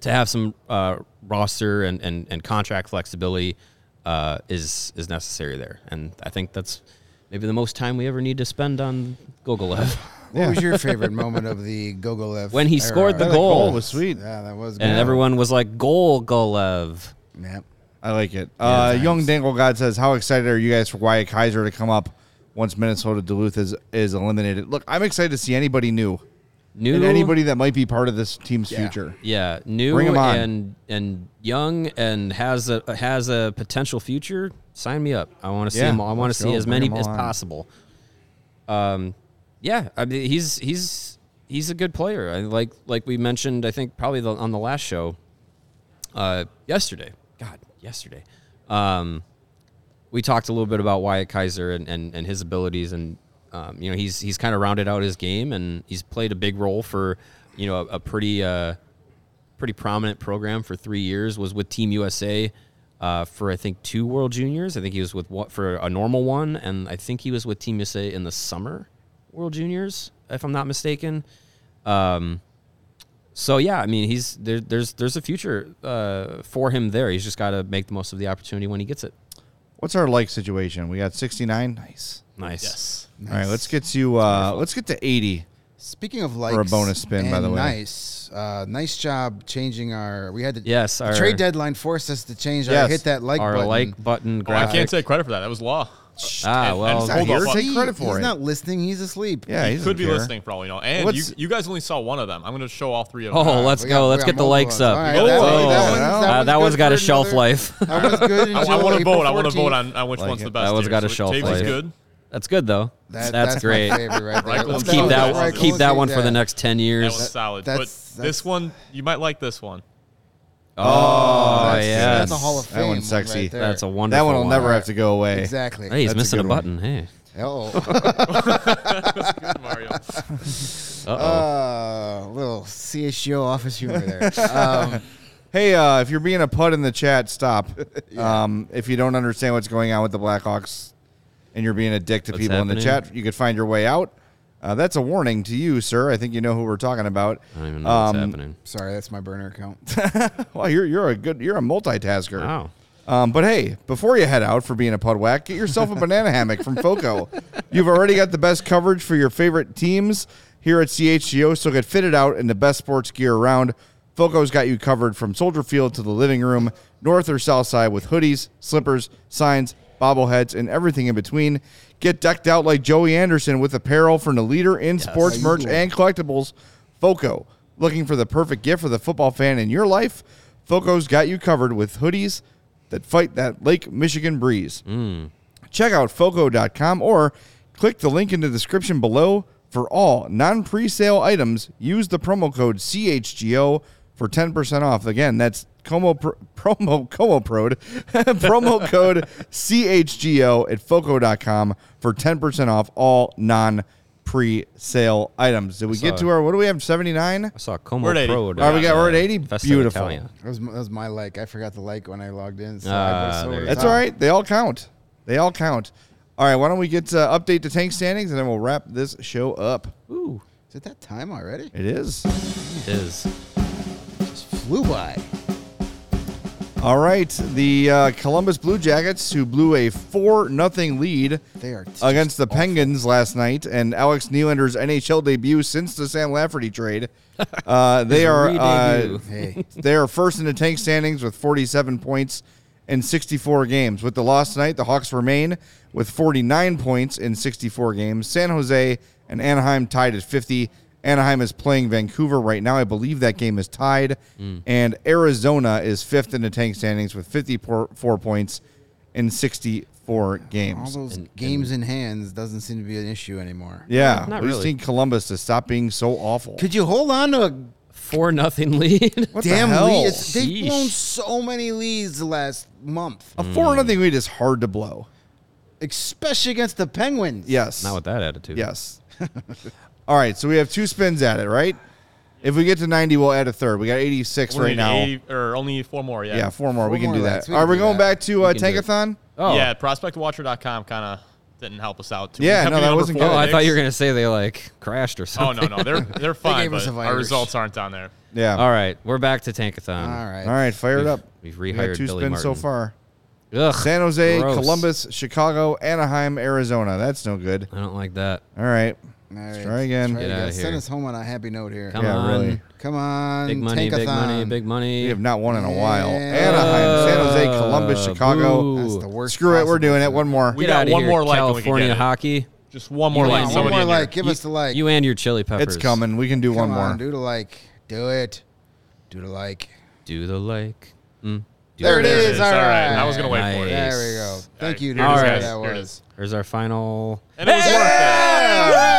to have some uh, roster and, and, and contract flexibility uh, is is necessary there, and I think that's maybe the most time we ever need to spend on Gogolev. [laughs] What was your favorite moment of the Gogolev? When he era? scored the That goal. was sweet. Yeah, that was. and everyone was like, "Goal, Golev." Yeah. I like it. Uh, Young Dangle God says, "How excited are you guys for Wyatt Kaiser to come up once Minnesota Duluth is is eliminated?" Look, I'm excited to see anybody new New and anybody that might be part of this team's future. yeah, new Bring him on. and and young and has a has a potential future. Sign me up. I want to see Yeah, him. I want to see as Bring many as on. possible. Um, yeah, I mean he's he's he's a good player. I like like we mentioned. I think probably the, on the last show, uh, yesterday. God, yesterday. Um, we talked a little bit about Wyatt Kaiser and, and, and his abilities, and um, you know he's he's kind of rounded out his game, and he's played a big role for you know a, a pretty uh, pretty prominent program for three years. Was with Team USA uh, for I think two World Juniors. I think he was with what for a normal one, and I think he was with Team USA in the summer World Juniors, if I'm not mistaken. Um, so yeah, I mean he's there, there's there's a future uh, for him there. He's just got to make the most of the opportunity when he gets it. What's our like situation? We got 69. Nice. Nice. Yes. All right, let's get to uh, let's get to 80. Speaking of likes, For a bonus spin, by and the way. Nice, uh, nice job changing our. We had to. Yes, the our- trade deadline forced us to change our Yes, hit that like Our button. like button Well, I graphic. can't take credit for that. That was law. Ah, And- well, and not hold here. on, Take credit for he's it. not listening. He's asleep. Yeah, he He could be care. listening for all we know. And What's- you, you guys only saw one of them. I'm going to show all three of them. oh, let's We go. got- let's get the likes up. ones. All right, that Oh, one- that one's- that uh, that one's got a shelf another- life. That was good. I, I want to vote. I want to vote on, on which Like one's it. the best. That one's here. got a So shelf Taves life. is good. That's good though. That- that's, great. My favorite right there. Let's let's keep that Right, one. Keep that one for the next ten That years. solid. that's- but this one, you might like this one. Oh, That's, yeah, that's a Hall of Fame. That one's one sexy. Right there. That's a wonderful. One. That one will never have to go away. exactly. Hey, he's That's missing a, good one. button. Hey. [laughs] Oh, [laughs] [laughs] Mario. Uh-oh. uh, little CHGO office humor there. Um, Hey, uh, if you're being a put in the chat, stop. um, if you don't understand what's going on with the Blackhawks and you're being a dick to What's people in the chat, you could find your way out. Uh, that's a warning to you, sir. I think you know who we're talking about. I don't even know what's Um, happening. sorry, that's my burner account. [laughs] Well, you're you're a good you're a multitasker. Wow. Um, but hey, before you head out for being a pud whack, get yourself a banana [laughs] hammock from Foco. You've already got the best coverage for your favorite teams here at CHGO, so get fitted out in the best sports gear around. Foco's got you covered from Soldier Field to the living room, north or south side, with hoodies, slippers, signs, bobbleheads, and everything in between. Get decked out like Joey Anderson with apparel from the leader in sports merch and collectibles, Foco. Looking for the perfect gift for the football fan in your life? Foco's got you covered with hoodies that fight that Lake Michigan breeze. Mm. Check out Foco.com or click the link in the description below for all non presale items. Use the promo code CHGO for 10% off. Again, that's Como pro, promo Como Prod [laughs] promo code CHGO at Foco.com for 10% off all non pre-sale items. Did we get saw- to our? What do we have? Seventy nine. I saw Como We're at 80. Pro. All right, we got- we're at 80? Festa Beautiful. Italia. That was, that was my like. I forgot the like when I logged in. So Ah, I there you. That's all right. They all count. They all count. All right. Why don't we get uh, update to tank standings and then we'll wrap this show up. Ooh, Is it that time already? It is. it is. Flew by. All right. The uh, Columbus Blue Jackets, who blew a 4 nothing lead They are against the awful. Penguins last night, and Alex Nylander's NHL debut since the Sam Lafferty trade. Uh, [laughs] they are uh, Hey, [laughs] they are first in the tank standings with 47 points in 64 games. With the loss tonight, the Hawks remain with 49 points in 64 games. San Jose and Anaheim tied at 50. Anaheim is playing Vancouver right now. I believe that game is tied. Mm. And Arizona is fifth in the tank standings with 54 points in 64 games. all games. those And- games in hands doesn't seem to be an issue anymore. Yeah, Not we just really. need Columbus to stop being so awful. Could you hold on to a Four nothing lead. [laughs] What damn the hell? lead? They've Sheesh. blown so many leads the last month, A four mm. nothing lead is hard to blow. especially against the Penguins. Yes. Not with that attitude. Yes. [laughs] All right, so we have two spins at it, right? If we get to 90, we'll add a third. We got 86 We right need now. 80 or only four more. Yeah. yeah, four more. we can more do legs. that. We Are can we do going that. back to uh, We can do it. Tankathon? Oh. Yeah. ProspectWatcher.com kind of didn't help us out. too. Yeah, kept no, that number wasn't four good. Oh, I thought you were gonna say they like crashed or Oh something. no, no, they're they're [laughs] fine, gave us but a our virus. results aren't down there. Yeah. All right, we're back to Tankathon. All right. All right, fire it up. We've We got rehired two Billy spins so Martin. far. Ugh, San Jose, gross. Columbus, Chicago, Anaheim, Arizona. That's no good. I don't like that. All right. All right. try again. Get outta Send here. us home on a happy note here. Come Yeah, on. really. Come on. Big money, big money, Tankathon. big money. We have not won in a while. Yeah. Anaheim, San Jose, Columbus, Uh, Chicago. That's the worst. Screw it. We're possible doing it. One more. We Get got outta one here, more like when we can California get it. hockey. Just one more You like. want One Somebody more in like. Give us the like. You and your chili peppers. It's coming. We can do one Come more. on, do the like. Do it. Do the like. Do the like. Mm. Do There the it like. is. All All right. right. I was gonna wait for it. Nice. There we go. Thank you. Here dude. it is, All That's right. what that Here it was. is. There's our final. And it was worth it. It's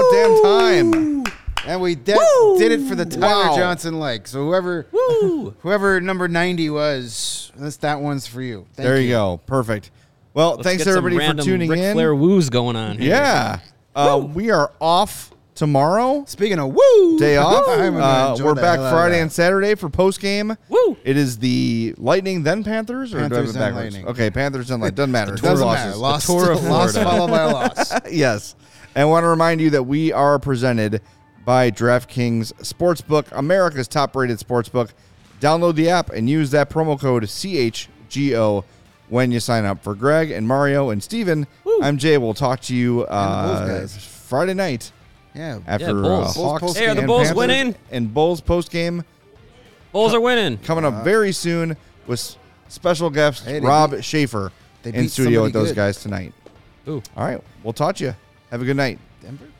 about damn time. And we de- did it for the Tyler Wow. Johnson like. So whoever [laughs] whoever number 90 was, that's that one's for you. Thank there you go. Perfect. Well, Let's thanks get some everybody for random tuning Ric in. Flair woos going on. Here. Yeah. Uh, we are off tomorrow. Speaking of woo, Day off. I'm gonna Uh, enjoy we're the back hell out of Friday that. and Saturday for post game. Woo. It is the Lightning then Panthers or Panthers do I have it then backwards? Lightning. Okay, Panthers then Lightning. Doesn't matter. Doesn't There's matter. losses. Lost, tour of [laughs] lost Florida. followed by a loss. [laughs] yes. And I want to remind you that we are presented by DraftKings Sportsbook, America's top rated sportsbook. Download the app and use that promo code CHGO when you sign up. For Greg and Mario and Steven, I'm Jay. We'll talk to you uh, Friday night Yeah. after Yeah, Bulls. uh, Bulls Hawks post Hey, are the Bulls Panthers. winning? And Bulls post game Bulls are winning. coming up very soon with special guest Hey, Rob beat- Schaefer in studio with those good. guys tonight. Ooh. All right, we'll talk to you. Have a good night. Denver.